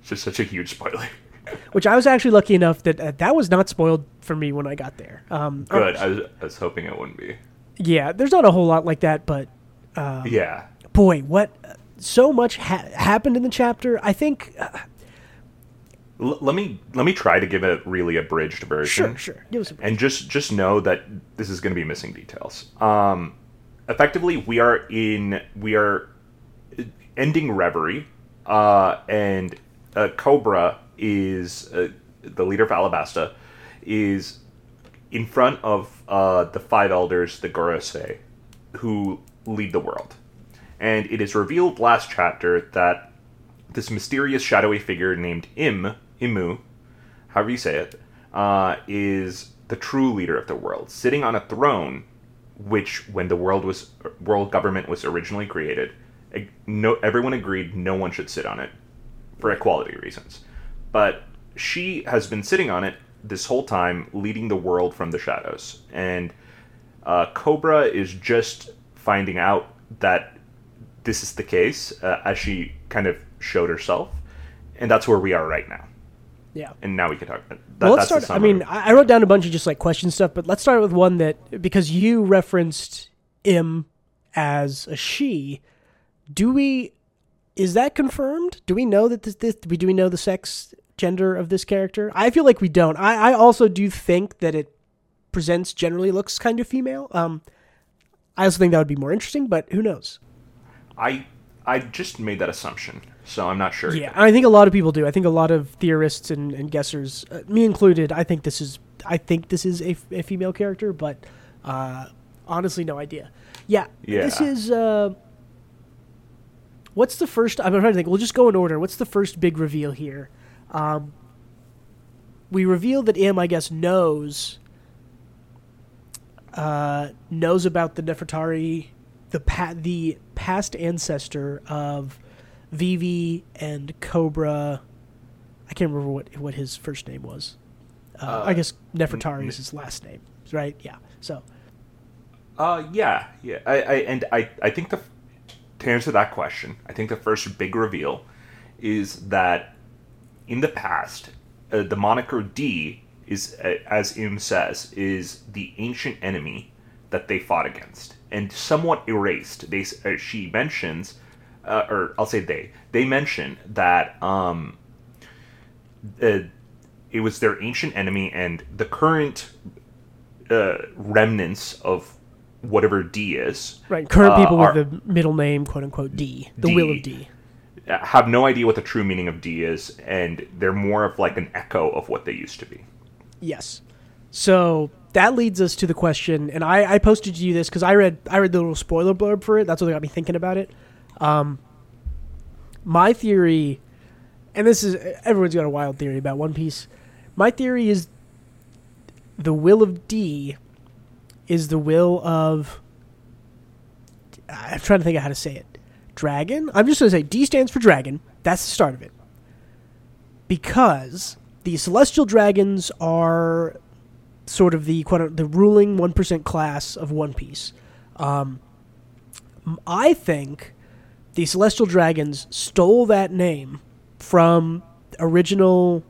it's just such a huge spoiler. which I was actually lucky enough that uh, that was not spoiled for me when I got there. Um, Good. I was, I was hoping it wouldn't be. yeah, there's not a whole lot like that, but yeah. boy, what so much ha- happened in the chapter. I think. Uh, L- let me let me try to give it really abridged version. sure, sure. A and just just know that this is going to be missing details. Um, effectively, we are in we are ending Reverie, uh, and uh, Cobra is uh, the leader of Alabasta is in front of uh, the five elders, the Gorosei, who lead the world, and it is revealed last chapter that this mysterious shadowy figure named Im Imu however you say it, uh, is the true leader of the world, sitting on a throne, which, when the world was world government was originally created, no everyone agreed no one should sit on it for equality reasons. But she has been sitting on it this whole time, leading the world from the shadows, and uh, Cobra is just finding out that this is the case uh, as she kind of showed herself, and that's where we are right now. Yeah. And now we can talk. That, well, let's start. I mean. I wrote down a bunch of just like question stuff, but let's start with one that because you referenced im as a she. Do we? Is that confirmed? Do we know that this? this do we do we know the sex gender of this character? I feel like we don't. I I also do think that it presents generally looks kind of female. Um, I also think that would be more interesting, but who knows? I I just made that assumption, so I'm not sure. Yeah, I think a lot of people do. I think a lot of theorists and, and guessers, uh, me included, I think this is I think this is a, f- a female character, but uh, honestly, no idea. Yeah, this is. Uh, what's the first? I'm trying to think. We'll just go in order. What's the first big reveal here? Um, we reveal that Im, I guess, knows uh, knows about the Nefertari, the pa- the past ancestor of Vivi and Cobra. I can't remember what what his first name was. Uh, I Uh, guess Nefertari n- is his last name, right? Yeah. So Uh, yeah, yeah. I, I and I, I think the answer to answer that question, I think the first big reveal is that in the past, uh, the moniker D is, uh, as Im says, is the ancient enemy that they fought against and somewhat erased. They uh, she mentions, uh, or I'll say they they mention that um, uh, it was their ancient enemy and the current uh, remnants of whatever D is. right, current uh, people with are- the middle name quote unquote D, the will of D. have no idea what the true meaning of D is, and they're more of like an echo of what they used to be. Yes. So that leads us to the question, and I, I posted to you this because I read I read the little spoiler blurb for it. That's what got me thinking about it. Um, my theory, and this is everyone's got a wild theory about One Piece. My theory is the will of D is the will of. I'm trying to think of how to say it. Dragon. I'm just going to say D stands for dragon. That's the start of it. Because the celestial dragons are sort of the quote, the ruling one percent class of One Piece. Um, I think the celestial dragons stole that name from original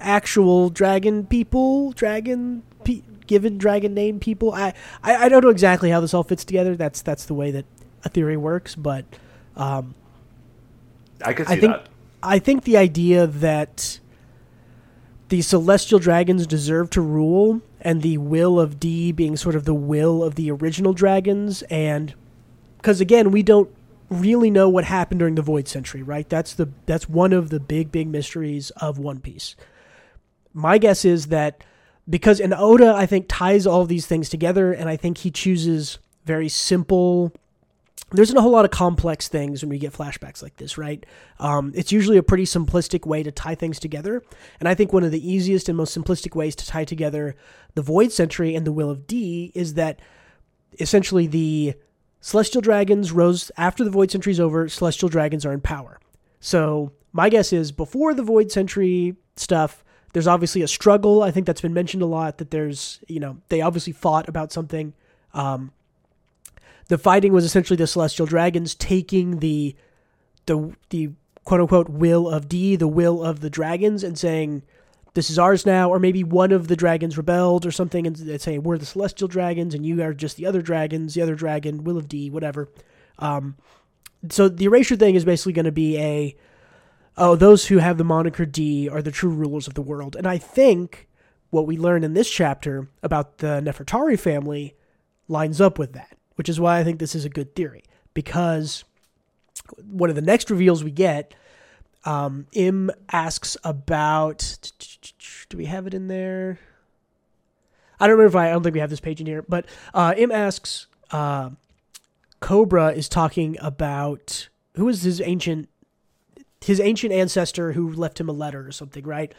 actual dragon people, dragon pe- given dragon name people. I, I I don't know exactly how this all fits together. That's that's the way that a theory works, but um, I could see I think that. I think the idea that the celestial dragons deserve to rule and the will of D being sort of the will of the original dragons and cuz again we don't really know what happened during the void century right? That's the that's one of the big big mysteries of one piece. My guess is that because and Oda I think ties all these things together and I think he chooses very simple there isn't a whole lot of complex things when we get flashbacks like this, right? Um, it's usually a pretty simplistic way to tie things together. And I think one of the easiest and most simplistic ways to tie together the Void Century and the Will of D is that essentially the Celestial Dragons rose after the Void Century is over, Celestial Dragons are in power. So my guess is before the Void Century stuff, there's obviously a struggle. I think that's been mentioned a lot that there's, you know, they obviously fought about something. Um, the fighting was essentially the celestial dragons taking the the the quote unquote will of D, the will of the dragons, and saying this is ours now, or maybe one of the dragons rebelled or something, and say we're the celestial dragons and you are just the other dragons, the other dragon, will of D, whatever. Um, so the erasure thing is basically going to be a oh those who have the moniker D are the true rulers of the world, and I think what we learn in this chapter about the Nefertari family lines up with that which is why I think this is a good theory. Because one of the next reveals we get, um, Im asks about. Do we have it in there? I don't remember if I. I don't think we have this page in here. But uh, Im asks. Uh, Cobra is talking about who is his ancient, his ancient ancestor who left him a letter or something, right?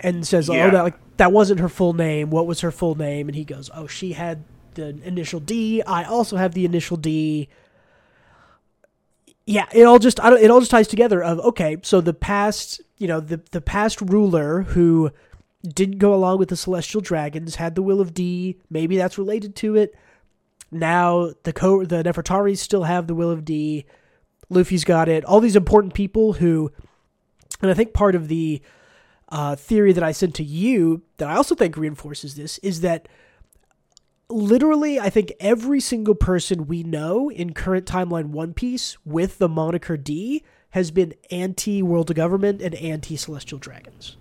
And says, Yeah. "Oh, that like that wasn't her full name. What was her full name?" And he goes, "Oh, she had the initial D. I also have the initial D. Yeah, it all just I don't, it all just ties together. Of okay, so the past, you know, the the past ruler who didn't go along with the celestial dragons had the will of D. Maybe that's related to it. now the co the Nefertari still have the Will of D. Luffy's got it. All these important people who, and I think part of the uh, theory that I sent to you that I also think reinforces this is that literally, I think every single person we know in current timeline One Piece with the moniker D has been anti world of government and anti celestial dragons.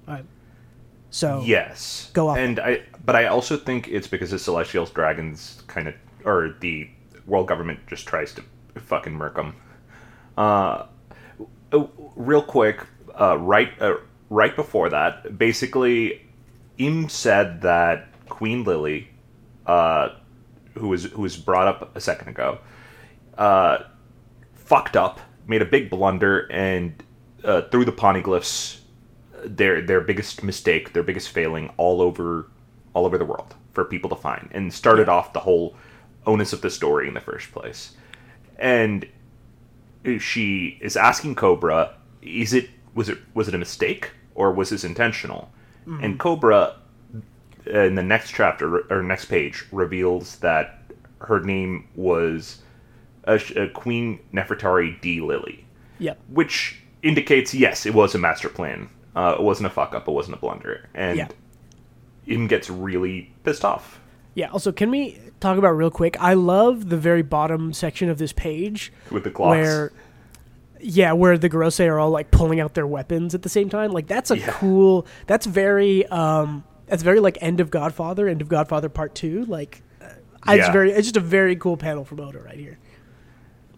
So yes, go off. And I, but I also think it's because the celestial dragons kind of, or the world government just tries to fucking murk them. Uh, real quick, uh, right, uh, right before that, basically, Im said that Queen Lily uh, who was who was brought up a second ago, uh, fucked up, made a big blunder, and uh, threw the poneglyphs, their their biggest mistake, their biggest failing, all over all over the world for people to find, and started off the whole onus of the story in the first place. And she is asking Cobra, "Is it was it was it a mistake or was this intentional?" Mm-hmm. And Cobra in the next chapter or next page reveals that her name was a, a Queen Nefertari D Lili. Yep. Which indicates yes, it was a master plan. Uh, it wasn't a fuck up. It wasn't a blunder. And yeah. Im gets really pissed off. Yeah. Also, can we talk about real quick? I love the very bottom section of this page with the clocks. Where, yeah, where the Gorosei are all like pulling out their weapons at the same time. Like that's a yeah. cool. That's very. um it's very like end of Godfather, end of Godfather Part Two. Like, uh, yeah. it's very, it's just a very cool panel from Oda right here.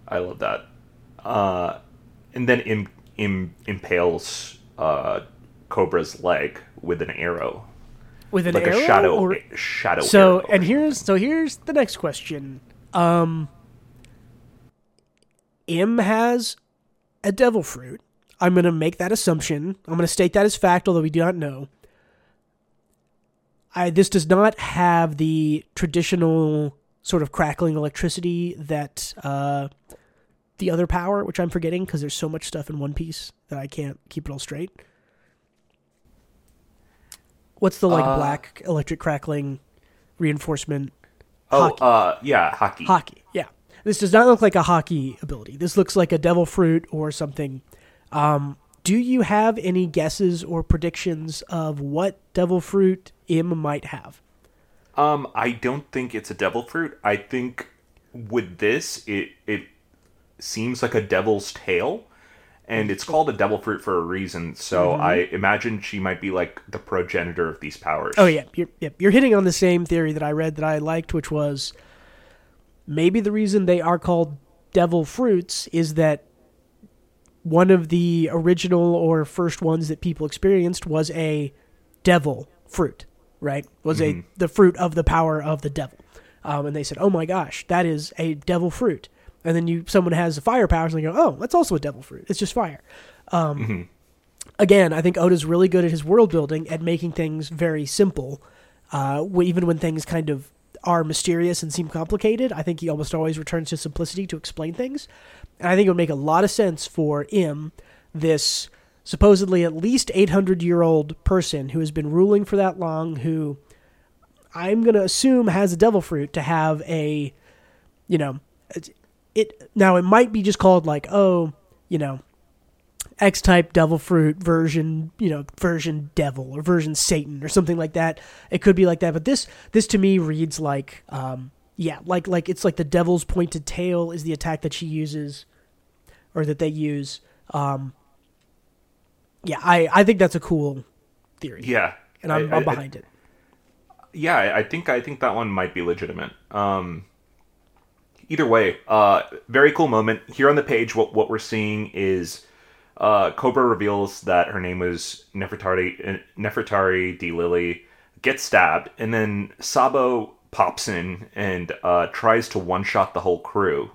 I love that. Uh, and then Im, Im, impales uh, Cobra's leg with an arrow. With an arrow like arrow, a shadow, or... a shadow. So, arrow. and here's so here's the next question. Um, Im has a devil fruit. I'm going to make that assumption. I'm going to state that as fact, although we do not know. I, this does not have the traditional sort of crackling electricity that uh, the other power, which I'm forgetting because there's so much stuff in One Piece that I can't keep it all straight. What's the like uh, black electric crackling reinforcement? Oh, haki? uh, yeah, Haki. Haki, yeah. This does not look like a haki ability. This looks like a devil fruit or something. Um, do you have any guesses or predictions of what devil fruit Im might have? Um, I don't think it's a devil fruit. I think with this, it it seems like a devil's tail, and it's called a devil fruit for a reason. So mm-hmm. I imagine she might be like the progenitor of these powers. Oh yeah, you're, yeah, you're hitting on the same theory that I read that I liked, which was maybe the reason they are called devil fruits is that one of the original or first ones that people experienced was a devil fruit, right? Was mm-hmm. a the fruit of the power of the devil. Um, and they said, "Oh my gosh, that is a devil fruit." And then you someone has the fire powers, and they go, "Oh, that's also a devil fruit. It's just fire." Um, mm-hmm. Again, I think Oda's really good at his world building at making things very simple, uh, even when things kind of are mysterious and seem complicated. I think he almost always returns to simplicity to explain things. And I think it would make a lot of sense for Im, this supposedly at least 800 year old person who has been ruling for that long, who I'm going to assume has a devil fruit, to have a, you know, it. Now, it might be just called like, oh, you know, X type devil fruit version, you know, version devil or version Satan or something like that. It could be like that, but this this to me reads like um yeah, like like it's like the devil's pointed tail is the attack that she uses or that they use. Um yeah, I I think that's a cool theory. Yeah. And I'm, I, am behind I, it. Yeah, I think I think that one might be legitimate. Um either way, uh very cool moment. Here on the page what what we're seeing is uh, Cobra reveals that her name was Nefertari Nefertari D Lili, gets stabbed, and then Sabo pops in and uh, tries to one shot the whole crew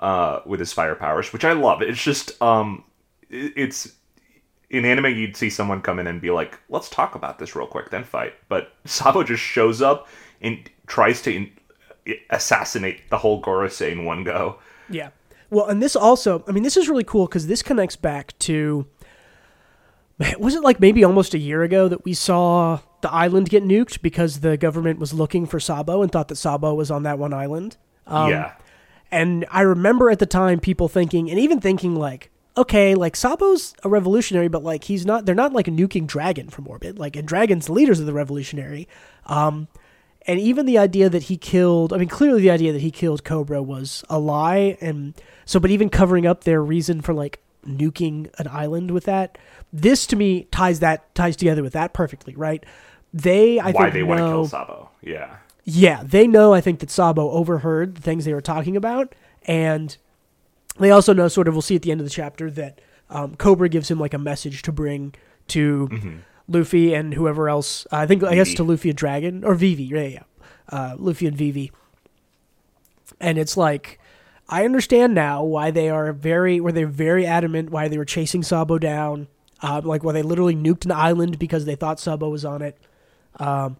uh, with his fire powers, which I love. It's just um, it's in anime you'd see someone come in and be like, "Let's talk about this real quick, then fight." But Sabo just shows up and tries to in- assassinate the whole Gorosei in one go. Yeah. Well, and this also, I mean, this is really cool because this connects back to was it like maybe almost a year ago that we saw the island get nuked because the government was looking for Sabo and thought that Sabo was on that one island. Um, yeah. And I remember at the time people thinking, and even thinking like, okay, like Sabo's a revolutionary, but like he's not. They're not like a nuking Dragon from orbit. Like, and Dragon's the leaders of the revolutionary. Um, and even the idea that he killed, I mean, clearly the idea that he killed Cobra was a lie. And so, but even covering up their reason for like nuking an island with that, this to me ties that ties together with that perfectly, right? They, I Why think, they want to kill Sabo. Yeah. Yeah, they know. I think that Sabo overheard the things they were talking about, and they also know, sort of, we'll see at the end of the chapter that um, Cobra gives him like a message to bring to Luffy and whoever else. I think I guess to Luffy and Dragon or Vivi. Yeah, yeah, uh, Luffy and Vivi. And it's like I understand now why they are very, where they're very adamant why they were chasing Sabo down, uh, like why they literally nuked an island because they thought Sabo was on it. Um,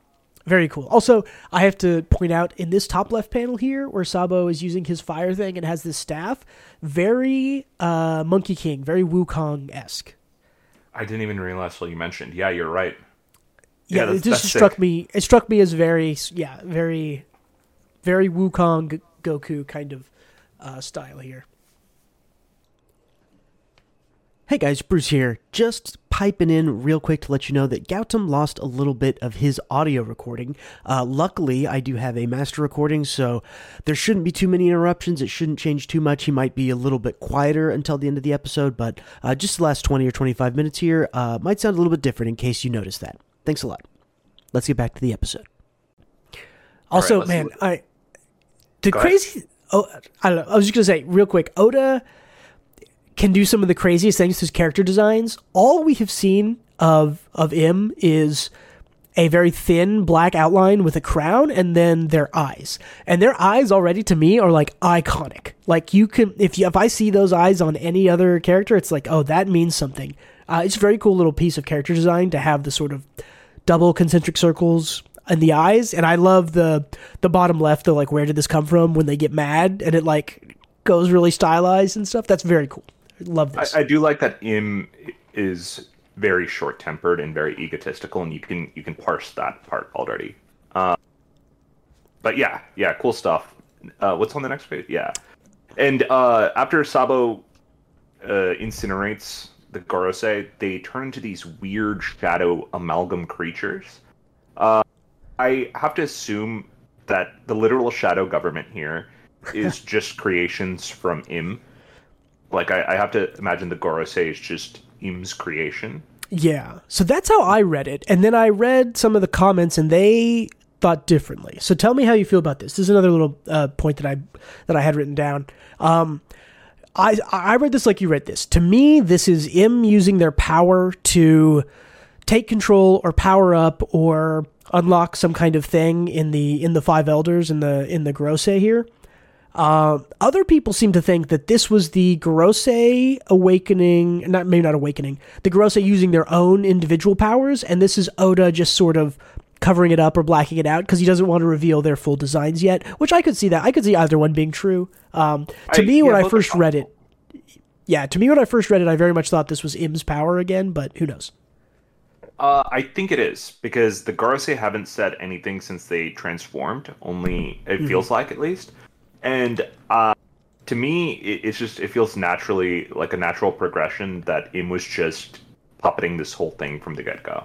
very cool. Also, I have to point out in this top left panel here, where Sabo is using his fire thing and has this staff, very uh, Monkey King, very Wukong esque. I didn't even realize what you mentioned. Yeah, you're right. Yeah, that's- it just struck sick. me. It struck me as very, yeah, very, very Wukong Goku kind of uh, style here. Hey guys, Bruce here. Just piping in real quick to let you know that Gautam lost a little bit of his audio recording. Uh, luckily, I do have a master recording, so there shouldn't be too many interruptions. It shouldn't change too much. He might be a little bit quieter until the end of the episode, but uh, just the last 20 or 25 minutes here uh, might sound a little bit different in case you notice that. Thanks a lot. Let's get back to the episode. Also, let's man, I the Go ahead. crazy. Oh, I don't know. I was just gonna say real quick. Oda can do some of the craziest things to his character designs. All we have seen of of Im is a very thin black outline with a crown and then their eyes. And their eyes already to me are like iconic. Like you can if you if I see those eyes on any other character, it's like, oh, that means something. Uh, it's a very cool little piece of character design to have the sort of double concentric circles in the eyes. And I love the the bottom left, the like where did this come from when they get mad and it like goes really stylized and stuff. That's very cool. I love this. I, I do like that Im is very short tempered and very egotistical, and you can you can parse that part already. Uh, but yeah, yeah, cool stuff. Uh, what's on the next page? Yeah, and uh, after Sabo uh, incinerates the Gorosei, they turn into these weird shadow amalgam creatures. Uh, I have to assume that the literal shadow government here is just creations from Im. Like I, I have to imagine the Gorosei is just Im's creation. Yeah. So that's how I read it. And then I read some of the comments and they thought differently. So tell me how you feel about this. This is another little uh, point that I that I had written down. Um, I I read this like you read this. To me, this is Im using their power to take control or power up or unlock some kind of thing in the in the five elders in the in the Gorosei here. Uh, other people seem to think that this was the Gorosei awakening, not maybe not awakening, the Gorosei using their own individual powers, and this is Oda just sort of covering it up or blacking it out because he doesn't want to reveal their full designs yet. Which I could see that. I could see either one being true. Um, to I- me, when I first read it, yeah, to me when I first read it, I very much thought this was Im's power again, but who knows? Uh, I think it is because the Gorosei haven't said anything since they transformed. Only it feels like, at least. And uh, to me, it, it's just it feels naturally like a natural progression that Im was just puppeting this whole thing from the get go.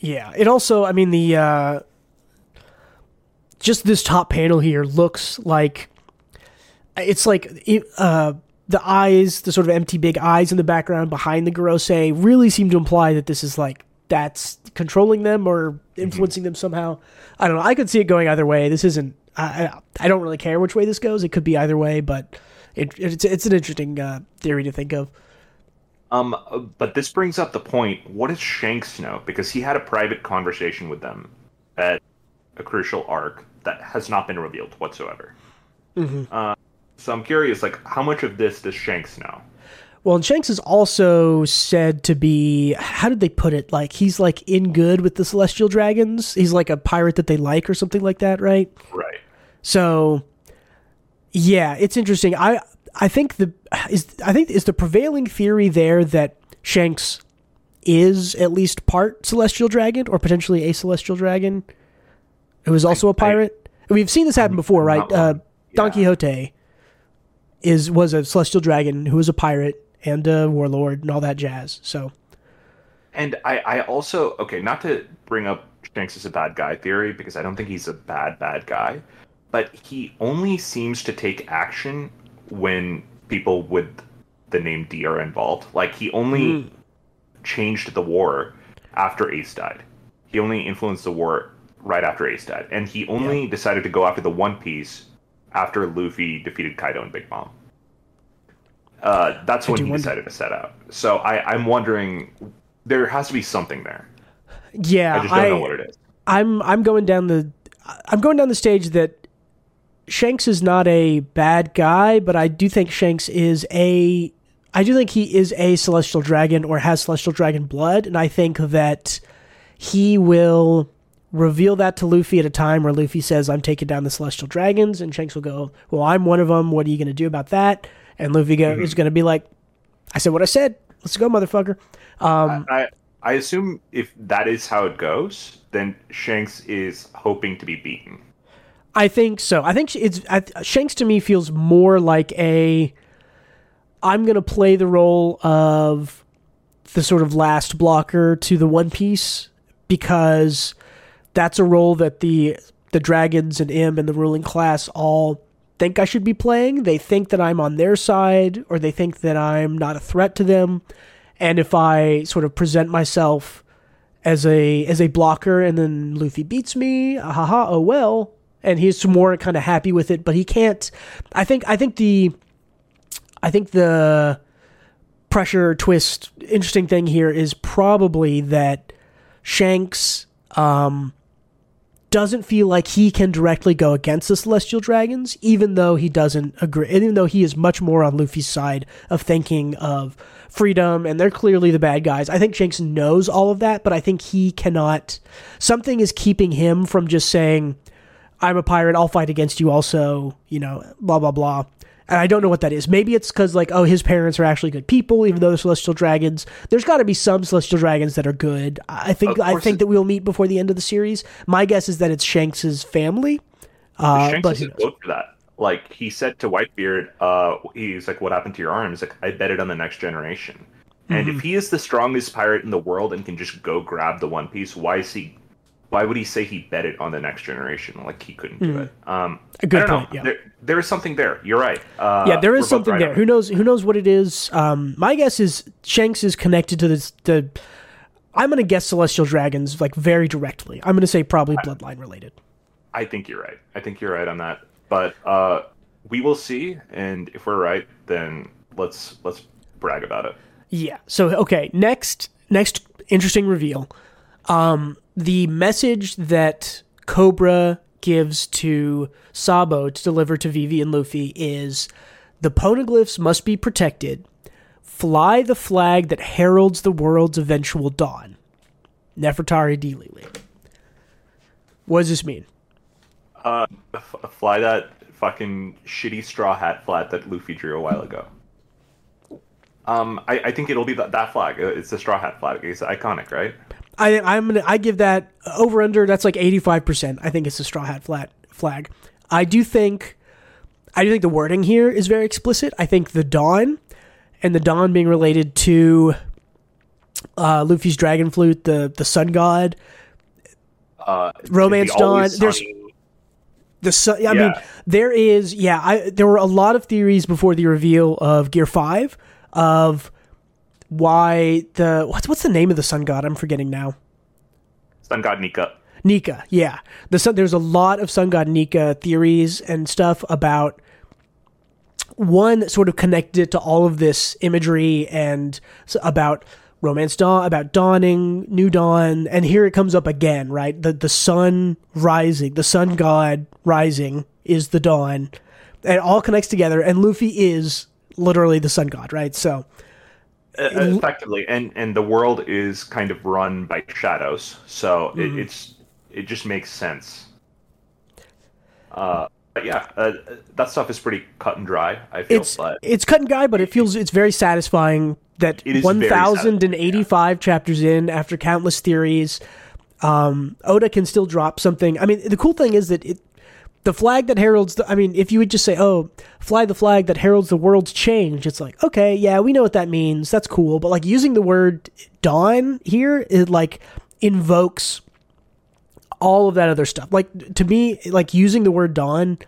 Yeah, it also, I mean, the uh, just this top panel here looks like it's like uh, the eyes, the sort of empty big eyes in the background behind the Gorosei really seem to imply that this is like that's controlling them or influencing them somehow. I don't know. I could see it going either way. This isn't. I I, don't really care which way this goes. It could be either way, but it, it's it's an interesting uh, theory to think of. Um, but this brings up the point: what does Shanks know? Because he had a private conversation with them at a crucial arc that has not been revealed whatsoever. Uh, so I'm curious, like, how much of this does Shanks know? Well, and Shanks is also said to be how did they put it? Like he's like in good with the celestial dragons. He's like a pirate that they like or something like that, right? Right. So yeah, it's interesting. I I think the is I think is the prevailing theory there that Shanks is at least part celestial dragon or potentially a celestial dragon who is also a pirate. We've seen this happen before, right? Uh. Don Quixote is was a celestial dragon who was a pirate and a warlord and all that jazz. So And I, I also okay, not to bring up Shanks as a bad guy theory because I don't think he's a bad bad guy, but he only seems to take action when people with the name D are involved. Like he only changed the war after Ace died. He only influenced the war right after Ace died, and he only decided to go after the One Piece after Luffy defeated Kaido and Big Mom. Uh, that's when he wonder. decided to set out. So I, I'm wondering, there has to be something there. yeah, I just don't know what it is. I'm I'm going down the I'm going down the stage that Shanks is not a bad guy, but I do think Shanks is a I do think he is a celestial dragon or has celestial dragon blood, and I think that he will reveal that to Luffy at a time where Luffy says, "I'm taking down the celestial dragons," and Shanks will go, "Well, I'm one of them. What are you going to do about that?" And Luffy go, is going to be like, "I said what I said. Let's go, motherfucker." Um, I, I assume if that is how it goes, then Shanks is hoping to be beaten. I think so. I think it's I, Shanks to me feels more like a. I'm gonna play the role of the sort of last blocker to the One Piece because that's a role that the the dragons and Im and the ruling class all think I should be playing. They think that I'm on their side, or they think that I'm not a threat to them. And if I sort of present myself as a as a blocker, and then Luffy beats me, ah, haha, oh well, and he's more kind of happy with it. But he can't. I think I think the I think the pressure twist interesting thing here is probably that Shanks um, doesn't feel like he can directly go against the Celestial Dragons, even though he doesn't agree, even though he is much more on Luffy's side of thinking of freedom, and they're clearly the bad guys. I think Shanks knows all of that, but I think he cannot. Something is keeping him from just saying, I'm a pirate, I'll fight against you also, you know, blah, blah, blah. And I don't know what that is. Maybe it's because, like, oh, his parents are actually good people, even though they're celestial dragons. There's got to be some celestial dragons that are good. I think Of I course think it- that we'll meet before the end of the series. My guess is that it's Shanks's family. Uh, Shanks but has who a knows? quote for that. Like he said to Whitebeard, uh, he's like, "What happened to your arm?" He's like, "I bet it on the next generation." And Mm-hmm. if he is the strongest pirate in the world and can just go grab the One Piece, why is he? Why would he say he bet it on the next generation? Like he couldn't do it. Um. A good I don't point, know. yeah. There, there is something there. You're right. Uh, yeah, there is something right there. Who knows? Who knows what it is? Um, my guess is Shanks is connected to this. The I'm going to guess celestial dragons like very directly. I'm going to say probably bloodline related. I think you're right. I think you're right on that. But uh, we will see, and if we're right, then let's let's brag about it. Yeah. So okay, next next interesting reveal. Um the message that Cobra gives to Sabo to deliver to Vivi and Luffy is the poneglyphs must be protected. Fly the flag that heralds the world's eventual dawn. Nefertari D. Lili. What does this mean? Uh, f- fly that fucking shitty straw hat flat that Luffy drew a while ago. Um, I, I think it'll be that, that flag. It's the straw hat flag. It's iconic, right? I I'm gonna I give that over under. That's like eighty five percent. I think it's a straw hat flat flag. I do think I do think the wording here is very explicit. I think the dawn and the dawn being related to uh, Luffy's dragon flute, the the sun god, Uh, Romance the Dawn, there's- the sun. I Yeah. mean, there is yeah. I there were a lot of theories before the reveal of Gear Five of why the what's what's the name of the sun god? I'm forgetting now. Sun God Nika. Nika, yeah. The sun, there's a lot of Sun God Nika theories and stuff about one sort of connected to all of this imagery and about romance dawn, about dawning, new dawn, and here it comes up again, right? The the sun rising, the sun god rising is the dawn. And it all connects together, and Luffy is literally the sun god, right? So effectively, and and the world is kind of run by shadows, so Mm-hmm. it, it's it just makes sense. Uh, but yeah, uh, that stuff is pretty cut and dry. I feel, it's but it's cut and dry, but it feels it's very satisfying that one thousand and eighty five chapters in, after countless theories, um, Oda can still drop something. I mean, the cool thing is that it the flag that heralds the, I mean, if you would just say, "Oh, fly the flag that heralds the world's change," it's like, okay, yeah, we know what that means. That's cool. But like using the word dawn here, it like invokes all of that other stuff. Like to me, like using the word dawn,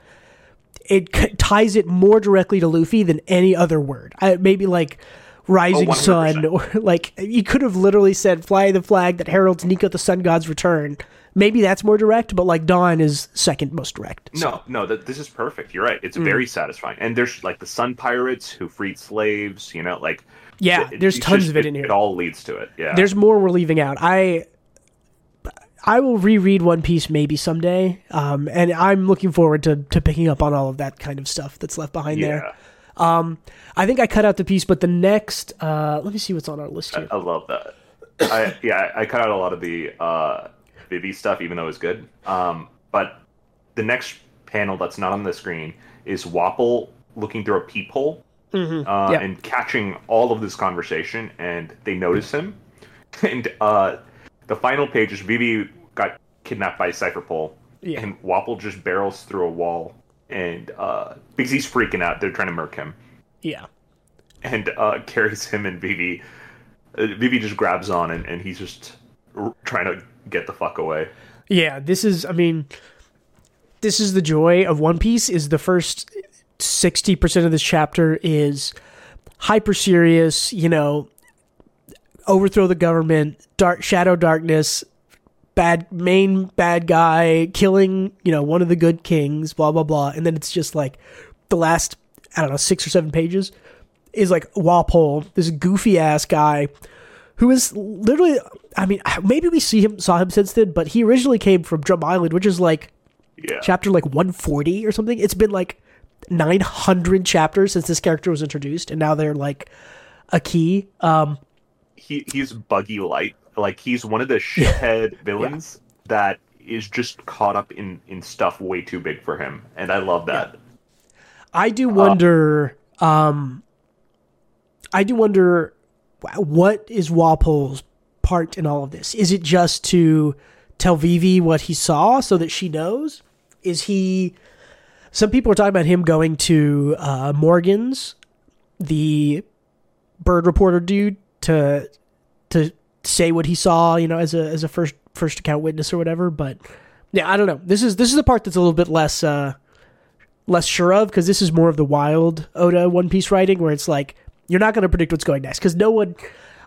it c- ties it more directly to Luffy than any other word. I, maybe like rising Oh, sun, or like you could have literally said, "Fly the flag that heralds Nika the Sun God's return." Maybe that's more direct, but like dawn is second most direct. So- No, no, that this is perfect. You're right. It's Mm. very satisfying. And there's like the Sun Pirates who freed slaves. You know, like Yeah, it- there's tons just- of it in here. It all leads to it. Yeah. There's more we're leaving out. I I will reread One Piece maybe someday, um, and I'm looking forward to to picking up on all of that kind of stuff that's left behind yeah. there. I think I cut out the piece, but the next, uh, let me see what's on our list here. I love that. I yeah, I cut out a lot of the uh Vivi stuff, even though it was good. Um, but the next panel that's not on the screen is Wapol looking through a peephole uh, Yeah. and catching all of this conversation, and they notice him. And uh, the final page is Vivi got kidnapped by Cipher Pol, Yeah. and Wapol just barrels through a wall, and uh, because he's freaking out, they're trying to murk him Yeah, and uh, carries him and Vivi. Uh, Vivi just grabs on and, and he's just r- trying to get the fuck away. yeah. This is, I mean, this is the joy of One Piece. Is the first sixty percent of this chapter is hyper serious. You know, overthrow the government, dark shadow darkness, bad main bad guy killing you know one of the good kings, blah blah blah, and then it's just like the last I don't know six or seven pages is like Wapol, this goofy ass guy who is literally. I mean, maybe we see him saw him since then, but he originally came from Drum Island, which is like Yeah. chapter like 140 or something. It's been like 900 chapters since this character was introduced, and now they're like a key. Um, he he's buggy light. Like he's one of the shithead villains that is just caught up in in stuff way too big for him, and I love that. I do wonder. Um, I do wonder what is Wapol's part in all of this. Is it just to tell Vivi what he saw so that she knows? Is he? Some people are talking about him going to uh, Morgan's, the bird reporter dude, to to say what he saw. You know, as a as a first first account witness or whatever. But yeah, I don't know. This is this is the part that's a little bit less. Uh, less sure of because this is more of the wild Oda One Piece writing where it's like you're not going to predict what's going next because no one.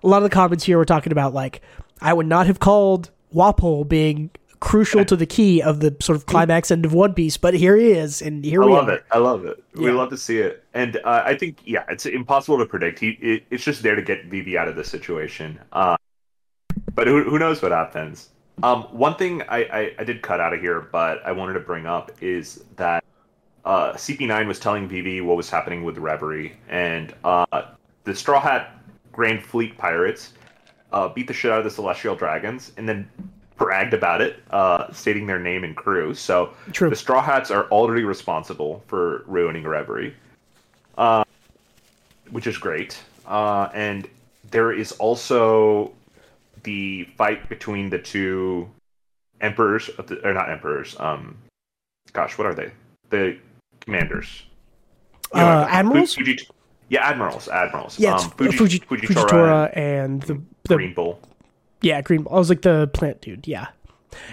A lot of the comments here were talking about like I would not have called Wapol being crucial to the key of the sort of climax end of One Piece, but here he is, and here we. I we love are. it. I love it. We love to see it, and uh, I think yeah, it's impossible to predict. He it, it's just there to get Vivi out of this situation. Uh, but who who knows what happens? Um, one thing I, I I did cut out of here, but I wanted to bring up is that uh, CP9 was telling Vivi what was happening with Reverie, and uh, the Straw Hat Grand Fleet pirates uh, beat the shit out of the Celestial Dragons, and then bragged about it, uh, stating their name and crew. So True. the Straw Hats are already responsible for ruining Reverie, uh, which is great. Uh, and there is also the fight between the two emperors, of the, or not emperors. Um, gosh, what are they? The commanders. You know, Uh, admirals? Fuji- yeah, admirals. Admirals. Yeah, um, Fuji, Fuji, Fuji, Fujitora Fujitora and the, the Green Bull. yeah Green. Bull. I was like the plant dude. Yeah,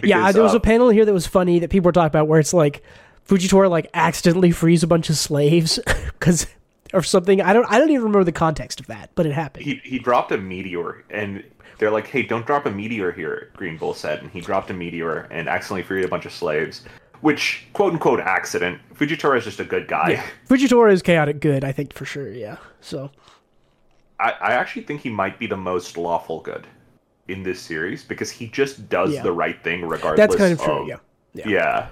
yeah. There was uh, a panel here that was funny that people were talking about where it's like Fujitora like accidentally frees a bunch of slaves because or something. I don't. I don't even remember the context of that, but it happened. he he dropped a meteor and they're like, "Hey, don't drop a meteor here," Green Bull said, and he dropped a meteor and accidentally freed a bunch of slaves, which quote unquote accident. Fujitora is just a good guy. Yeah, Fujitora is chaotic good. I think for sure. Yeah. So I, I actually think he might be the most lawful good in this series because he just does Yeah. the right thing regardless. that's kind of true. yeah. Yeah. Yeah.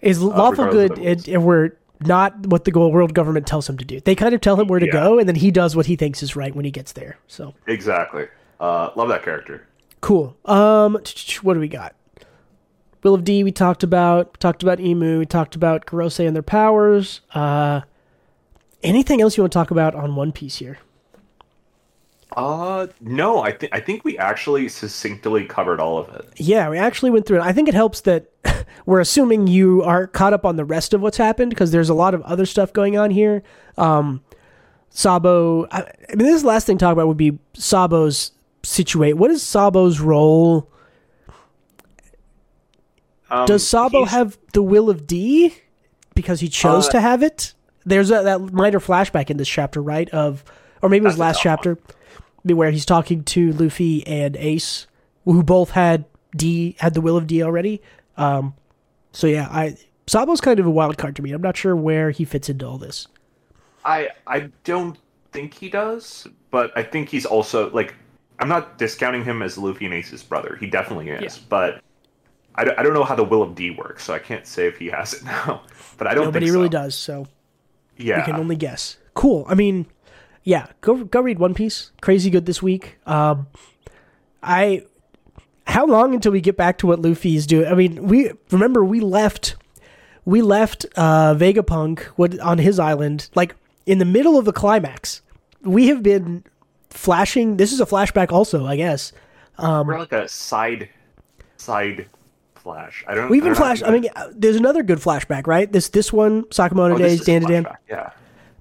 Is lawful regardless good of the rules. and, and we're not what the world government tells him to do. They kind of tell him where to Yeah. go, and then he does what he thinks is right when he gets there. So Exactly. Uh, love that character. cool. Um, what do we got? Will of D. We talked about. Talked about Imu. We talked about Gorosei and their powers. Uh, anything else you want to talk about on One Piece here? Uh, no, I think I think we actually succinctly covered all of it. Yeah, we actually went through it. I think it helps that we're assuming you are caught up on the rest of what's happened because there's a lot of other stuff going on here. Um, Sabo, I, I mean, this last thing to talk about would be Sabo's situate. What is Sabo's role? Um, Does Sabo have the will of D because he chose Uh, to have it? There's a, that minor flashback in this chapter, right? Of or maybe it was last tough chapter, where he's talking to Luffy and Ace, who both had D had the will of D already. Um, so yeah, I Sabo's kind of a wild card to me. I'm not sure where he fits into all this. I I don't think he does, but I think he's also like I'm not discounting him as Luffy and Ace's brother. He definitely is, Yeah. but I, don't- I don't know how the will of D works, so I can't say if he has it now. But I don't Nobody think really does. So Yeah, we can only guess. Cool. I mean, yeah, go go read One Piece. Crazy good this week. Um, I how long until we get back to what Luffy is doing? I mean, we remember we left we left uh Vegapunk what on his island like in the middle of the climax. We have been flashing. This is a flashback, also, I guess. we're like a side side flash. I don't. We've been flash. I mean, there's another good flashback, right? This this one, Sakamoto Oh, Days, Dandadan. Yeah,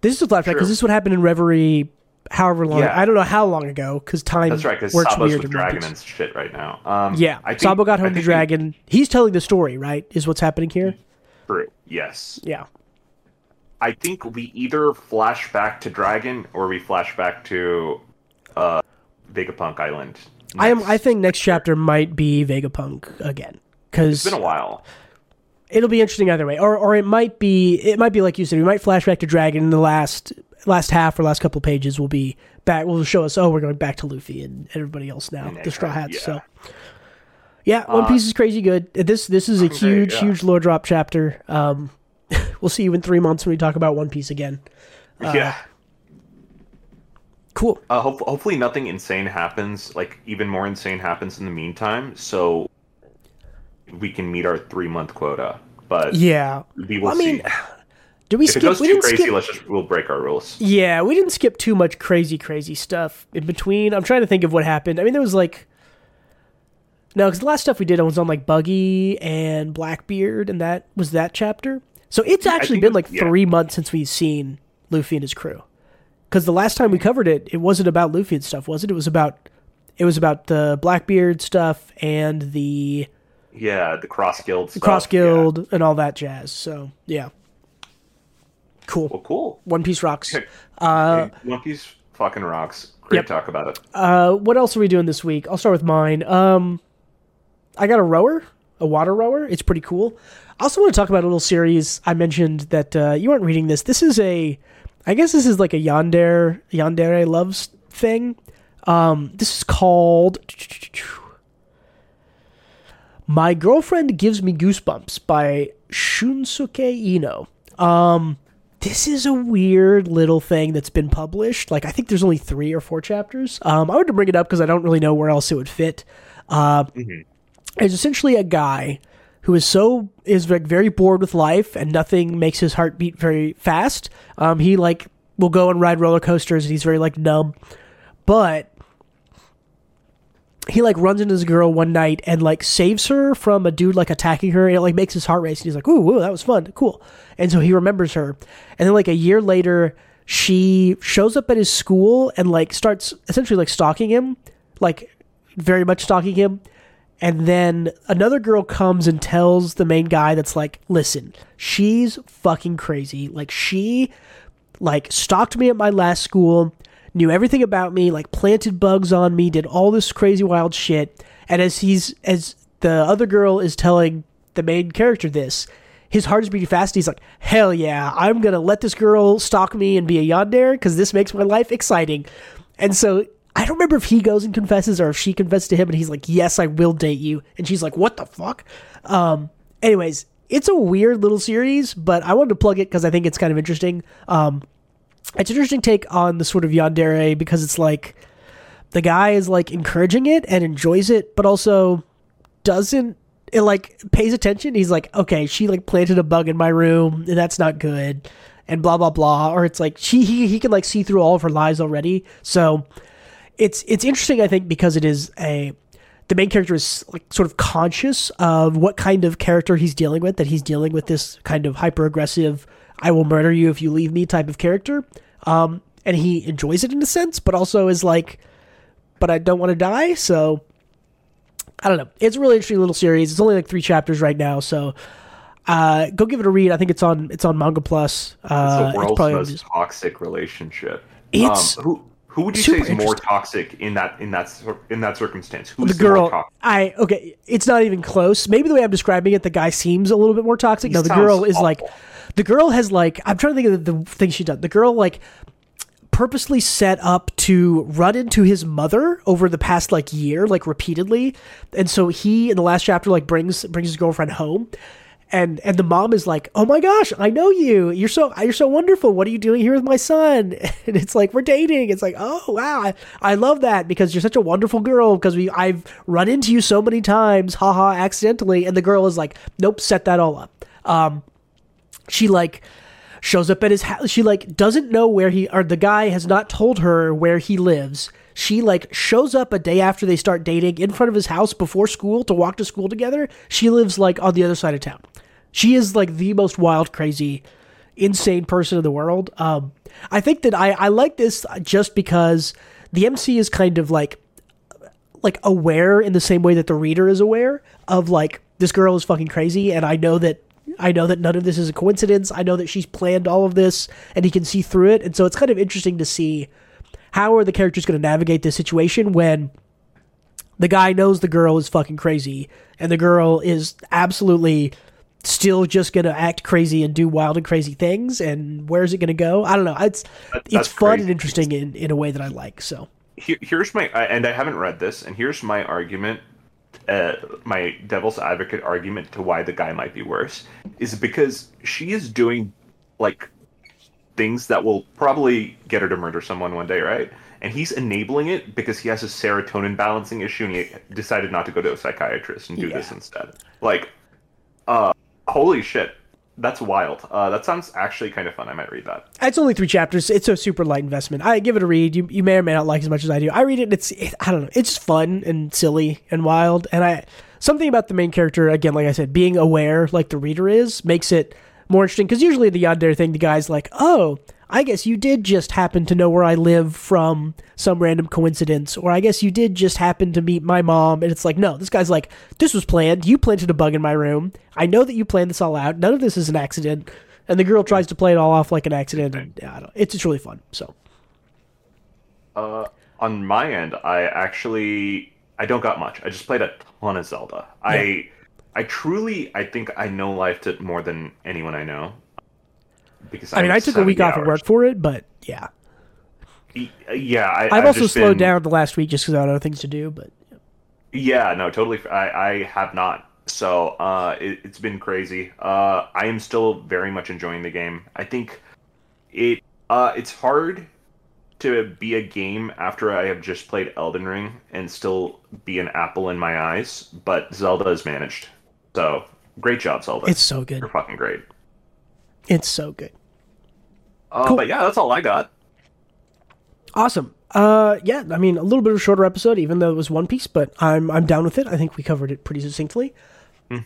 This is a flashback because this is what happened in Reverie. However long, Yeah. I don't know how long ago, because time that's right. Because works Sabo's weird with Dragon and shit right now. Um, Yeah, I think, Sabo got home to Dragon. He's telling the story, right? Is what's happening here? True. Yes. Yeah. I think we either flash back to Dragon or we flash back to uh, Vegapunk Island. I am. I think next chapter might be Vegapunk again because It's been a while. it'll be interesting either way, or or it might be it might be like you said. We might flash back to Dragon in the last last half or last couple pages. Will be back. Will show us. Oh, we're going back to Luffy and everybody else now. And the Straw Hats. yeah. So. Yeah, One Piece is crazy good. This this is a Very, huge, yeah. huge lore drop chapter. Um, we'll see you in three months when we talk about One Piece again. yeah. Cool. Uh, hope, hopefully nothing insane happens. Like even more insane happens in the meantime, so we can meet our three month quota. But Yeah. we will I mean, see. Did we If it skip? goes We too didn't crazy, skip. let's just we'll break our rules. Yeah, we didn't skip too much crazy, crazy stuff in between. I'm trying to think of what happened. I mean, there was like. No, because the last stuff we did was on like Buggy and Blackbeard, and that was that chapter. So it's actually been like yeah. three months since we've seen Luffy and his crew. Because the last time we covered it, it wasn't about Luffy and stuff, was it? It was about it was about the Blackbeard stuff and the Yeah, the cross guild. Stuff. Cross yeah. Guild and all that jazz. So yeah, cool. Well, cool. One Piece rocks. Hey, Uh, One Piece fucking rocks. Great Yep. talk about it. Uh, what else are we doing this week? I'll start with mine. Um, I got a rower, a water rower. It's pretty cool. I also want to talk about a little series I mentioned that uh, you aren't reading this. This is a, I guess this is like a yandere yandere loves thing. Um, this is called My Girlfriend Gives Me Goosebumps by Shunsuke Ino. Um, this is a weird little thing that's been published. Like I think there's only three or four chapters. Um, I wanted to bring it up because I don't really know where else it would fit. Uh, It's essentially a guy who is so is like very bored with life and nothing makes his heart beat very fast. Um, he like will go and ride roller coasters and he's very like numb, but he like runs into this girl one night and like saves her from a dude like attacking her and it like makes his heart race and he's like ooh, ooh that was fun cool. And so he remembers her. And then like a year later she shows up at his school and like starts essentially like stalking him like very much stalking him. And then another girl comes and tells the main guy that's like listen she's fucking crazy. Like she like stalked me at my last school, knew everything about me, like planted bugs on me, did all this crazy wild shit. And as he's as the other girl is telling the main character this, his heart is beating fast. He's like, "Hell yeah, I'm gonna let this girl stalk me and be a yandere because this makes my life exciting." And so I don't remember if he goes and confesses or if she confesses to him, and he's like, "Yes, I will date you," and she's like, "What the fuck?" Um, anyways, it's a weird little series, but I wanted to plug it because I think it's kind of interesting. Um, it's an interesting take on the sort of yandere because it's like the guy is like encouraging it and enjoys it, but also doesn't it like pays attention. He's like, okay, she like planted a bug in my room, and that's not good, and blah blah blah. Or it's like she he, he can like see through all of her lies already. So it's it's interesting, I think, because it is a the main character is like sort of conscious of what kind of character he's dealing with. That he's dealing with this kind of hyper aggressive, "I will murder you if you leave me" type of character. Um, and he enjoys it in a sense, but also is like, "But I don't want to die." So I don't know. It's a really interesting little series. It's only like three chapters right now, so uh, go give it a read. I think it's on it's on Manga Plus. Uh, it's the world's probably- most toxic relationship. It's um, who who would you super say is more toxic in that in that in that circumstance? Who's the more girl. toxic? I okay. It's not even close. Maybe the way I'm describing it, the guy seems a little bit more toxic. He no, the girl is like, the girl has like. I'm trying to think of the, the thing she done. The girl like purposely set up to run into his mother over the past like year, like repeatedly, and so he in the last chapter like brings brings his girlfriend home. And, and the mom is like, "Oh my gosh, I know you. You're so you're so wonderful. What are you doing here with my son?" And it's like we're dating. It's like, "Oh wow, I, I love that because you're such a wonderful girl. Because we I've run into you so many times, haha, accidentally." And the girl is like, "Nope, set that all up." Um, she like shows up at his house. She like doesn't know where he or the guy has not told her where he lives. She like shows up a day after they start dating in front of his house before school to walk to school together. She lives like on the other side of town. She is like the most wild, crazy, insane person in the world. Um, I think that I I like this just because the MC is kind of like like aware in the same way that the reader is aware of like this girl is fucking crazy and I know that I know that none of this is a coincidence. I know that she's planned all of this and he can see through it. And so it's kind of interesting to see how are the characters going to navigate this situation when the guy knows the girl is fucking crazy and the girl is absolutely still just going to act crazy and do wild and crazy things and where's it going to go? I don't know. It's That- it's fun crazy. and interesting in, in a way that I like. So Here, here's my and I haven't read this, and here's my argument. Uh, my devil's advocate argument to why the guy might be worse is because she is doing like things that will probably get her to murder someone one day, right? And he's enabling it because he has a serotonin balancing issue, and he decided not to go to a psychiatrist and do this instead. Like, uh, holy shit, that's wild. Uh, that sounds actually kind of fun. I might read that. It's only three chapters. It's a super light investment. I give it a read. You, you may or may not like as much as I do. I read it. And it's it, I don't know. It's just fun and silly and wild. And I something about the main character again, like I said, being aware like the reader is makes it more interesting. Because usually the yandere thing, the guy's like, oh. I guess you did just happen to know where I live from some random coincidence, or I guess you did just happen to meet my mom. And it's like, no, this guy's like, this was planned. You planted a bug in my room. I know that you planned this all out. None of this is an accident. And the girl tries to play it all off like an accident. And yeah, I don't, it's just really fun. So Uh, on my end, I actually I don't got much. I just played a ton of Zelda. I I truly I think I know life to more than anyone I know. Because I mean, I'm I took a week 70 off of work for it, but yeah, Yeah, I, I've, also slowed been- down the last week just because I had other things to do. But Yeah, no, totally. I, I have not. So uh, it, it's been crazy. Uh, I am still very much enjoying the game. I think it uh, it's hard to be a game after I have just played Elden Ring and still be an apple in my eyes. But Zelda is managed. So great job, Zelda. it's so good. You're fucking great. It's so good. Uh, Cool. But yeah, that's all I got. Awesome. Uh, yeah, I mean, a little bit of a shorter episode, even though it was One Piece, but I'm I'm down with it. I think we covered it pretty succinctly.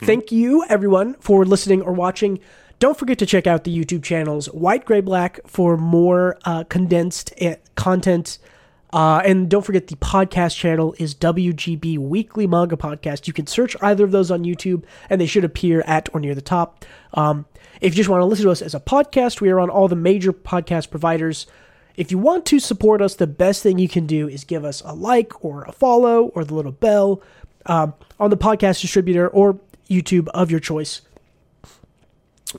Thank you, everyone, for listening or watching. Don't forget to check out the YouTube channels White, Gray, Black for more uh, condensed uh, content. Uh, and don't forget the podcast channel is WGB Weekly Manga Podcast. You can search either of those on YouTube, and they should appear at or near the top. Um, if you just want to listen to us as a podcast, we are on all the major podcast providers. If you want to support us, the best thing you can do is give us a like or a follow or the little bell um, on the podcast distributor or YouTube of your choice.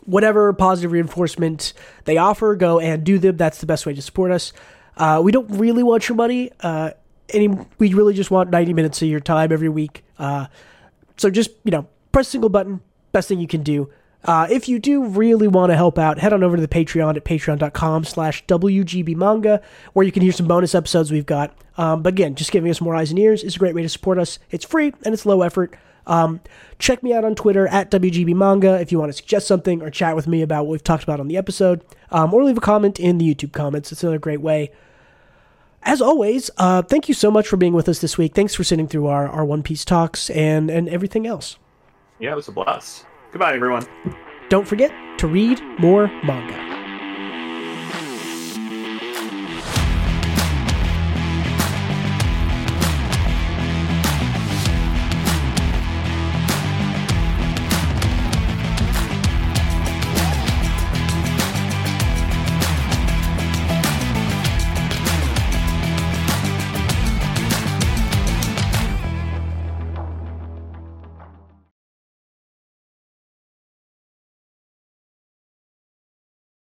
Whatever positive reinforcement they offer, go and do them. That's the best way to support us. Uh, we don't really want your money. Uh, any, we really just want 90 minutes of your time every week. Uh, so just, you know, press single button. Best thing you can do. Uh, if you do really want to help out, head on over to the Patreon at patreon.com slash WGBmanga, where you can hear some bonus episodes we've got. Um, but again, just giving us more eyes and ears is a great way to support us. It's free and it's low effort. Um, check me out on Twitter at WGBmanga if you want to suggest something or chat with me about what we've talked about on the episode, um, or leave a comment in the YouTube comments. It's another great way. as always, uh, thank you so much for being with us this week. Thanks for sitting through our, our One Piece talks and, and everything else. Yeah, it was a blast. Goodbye, everyone. Don't forget to read more manga.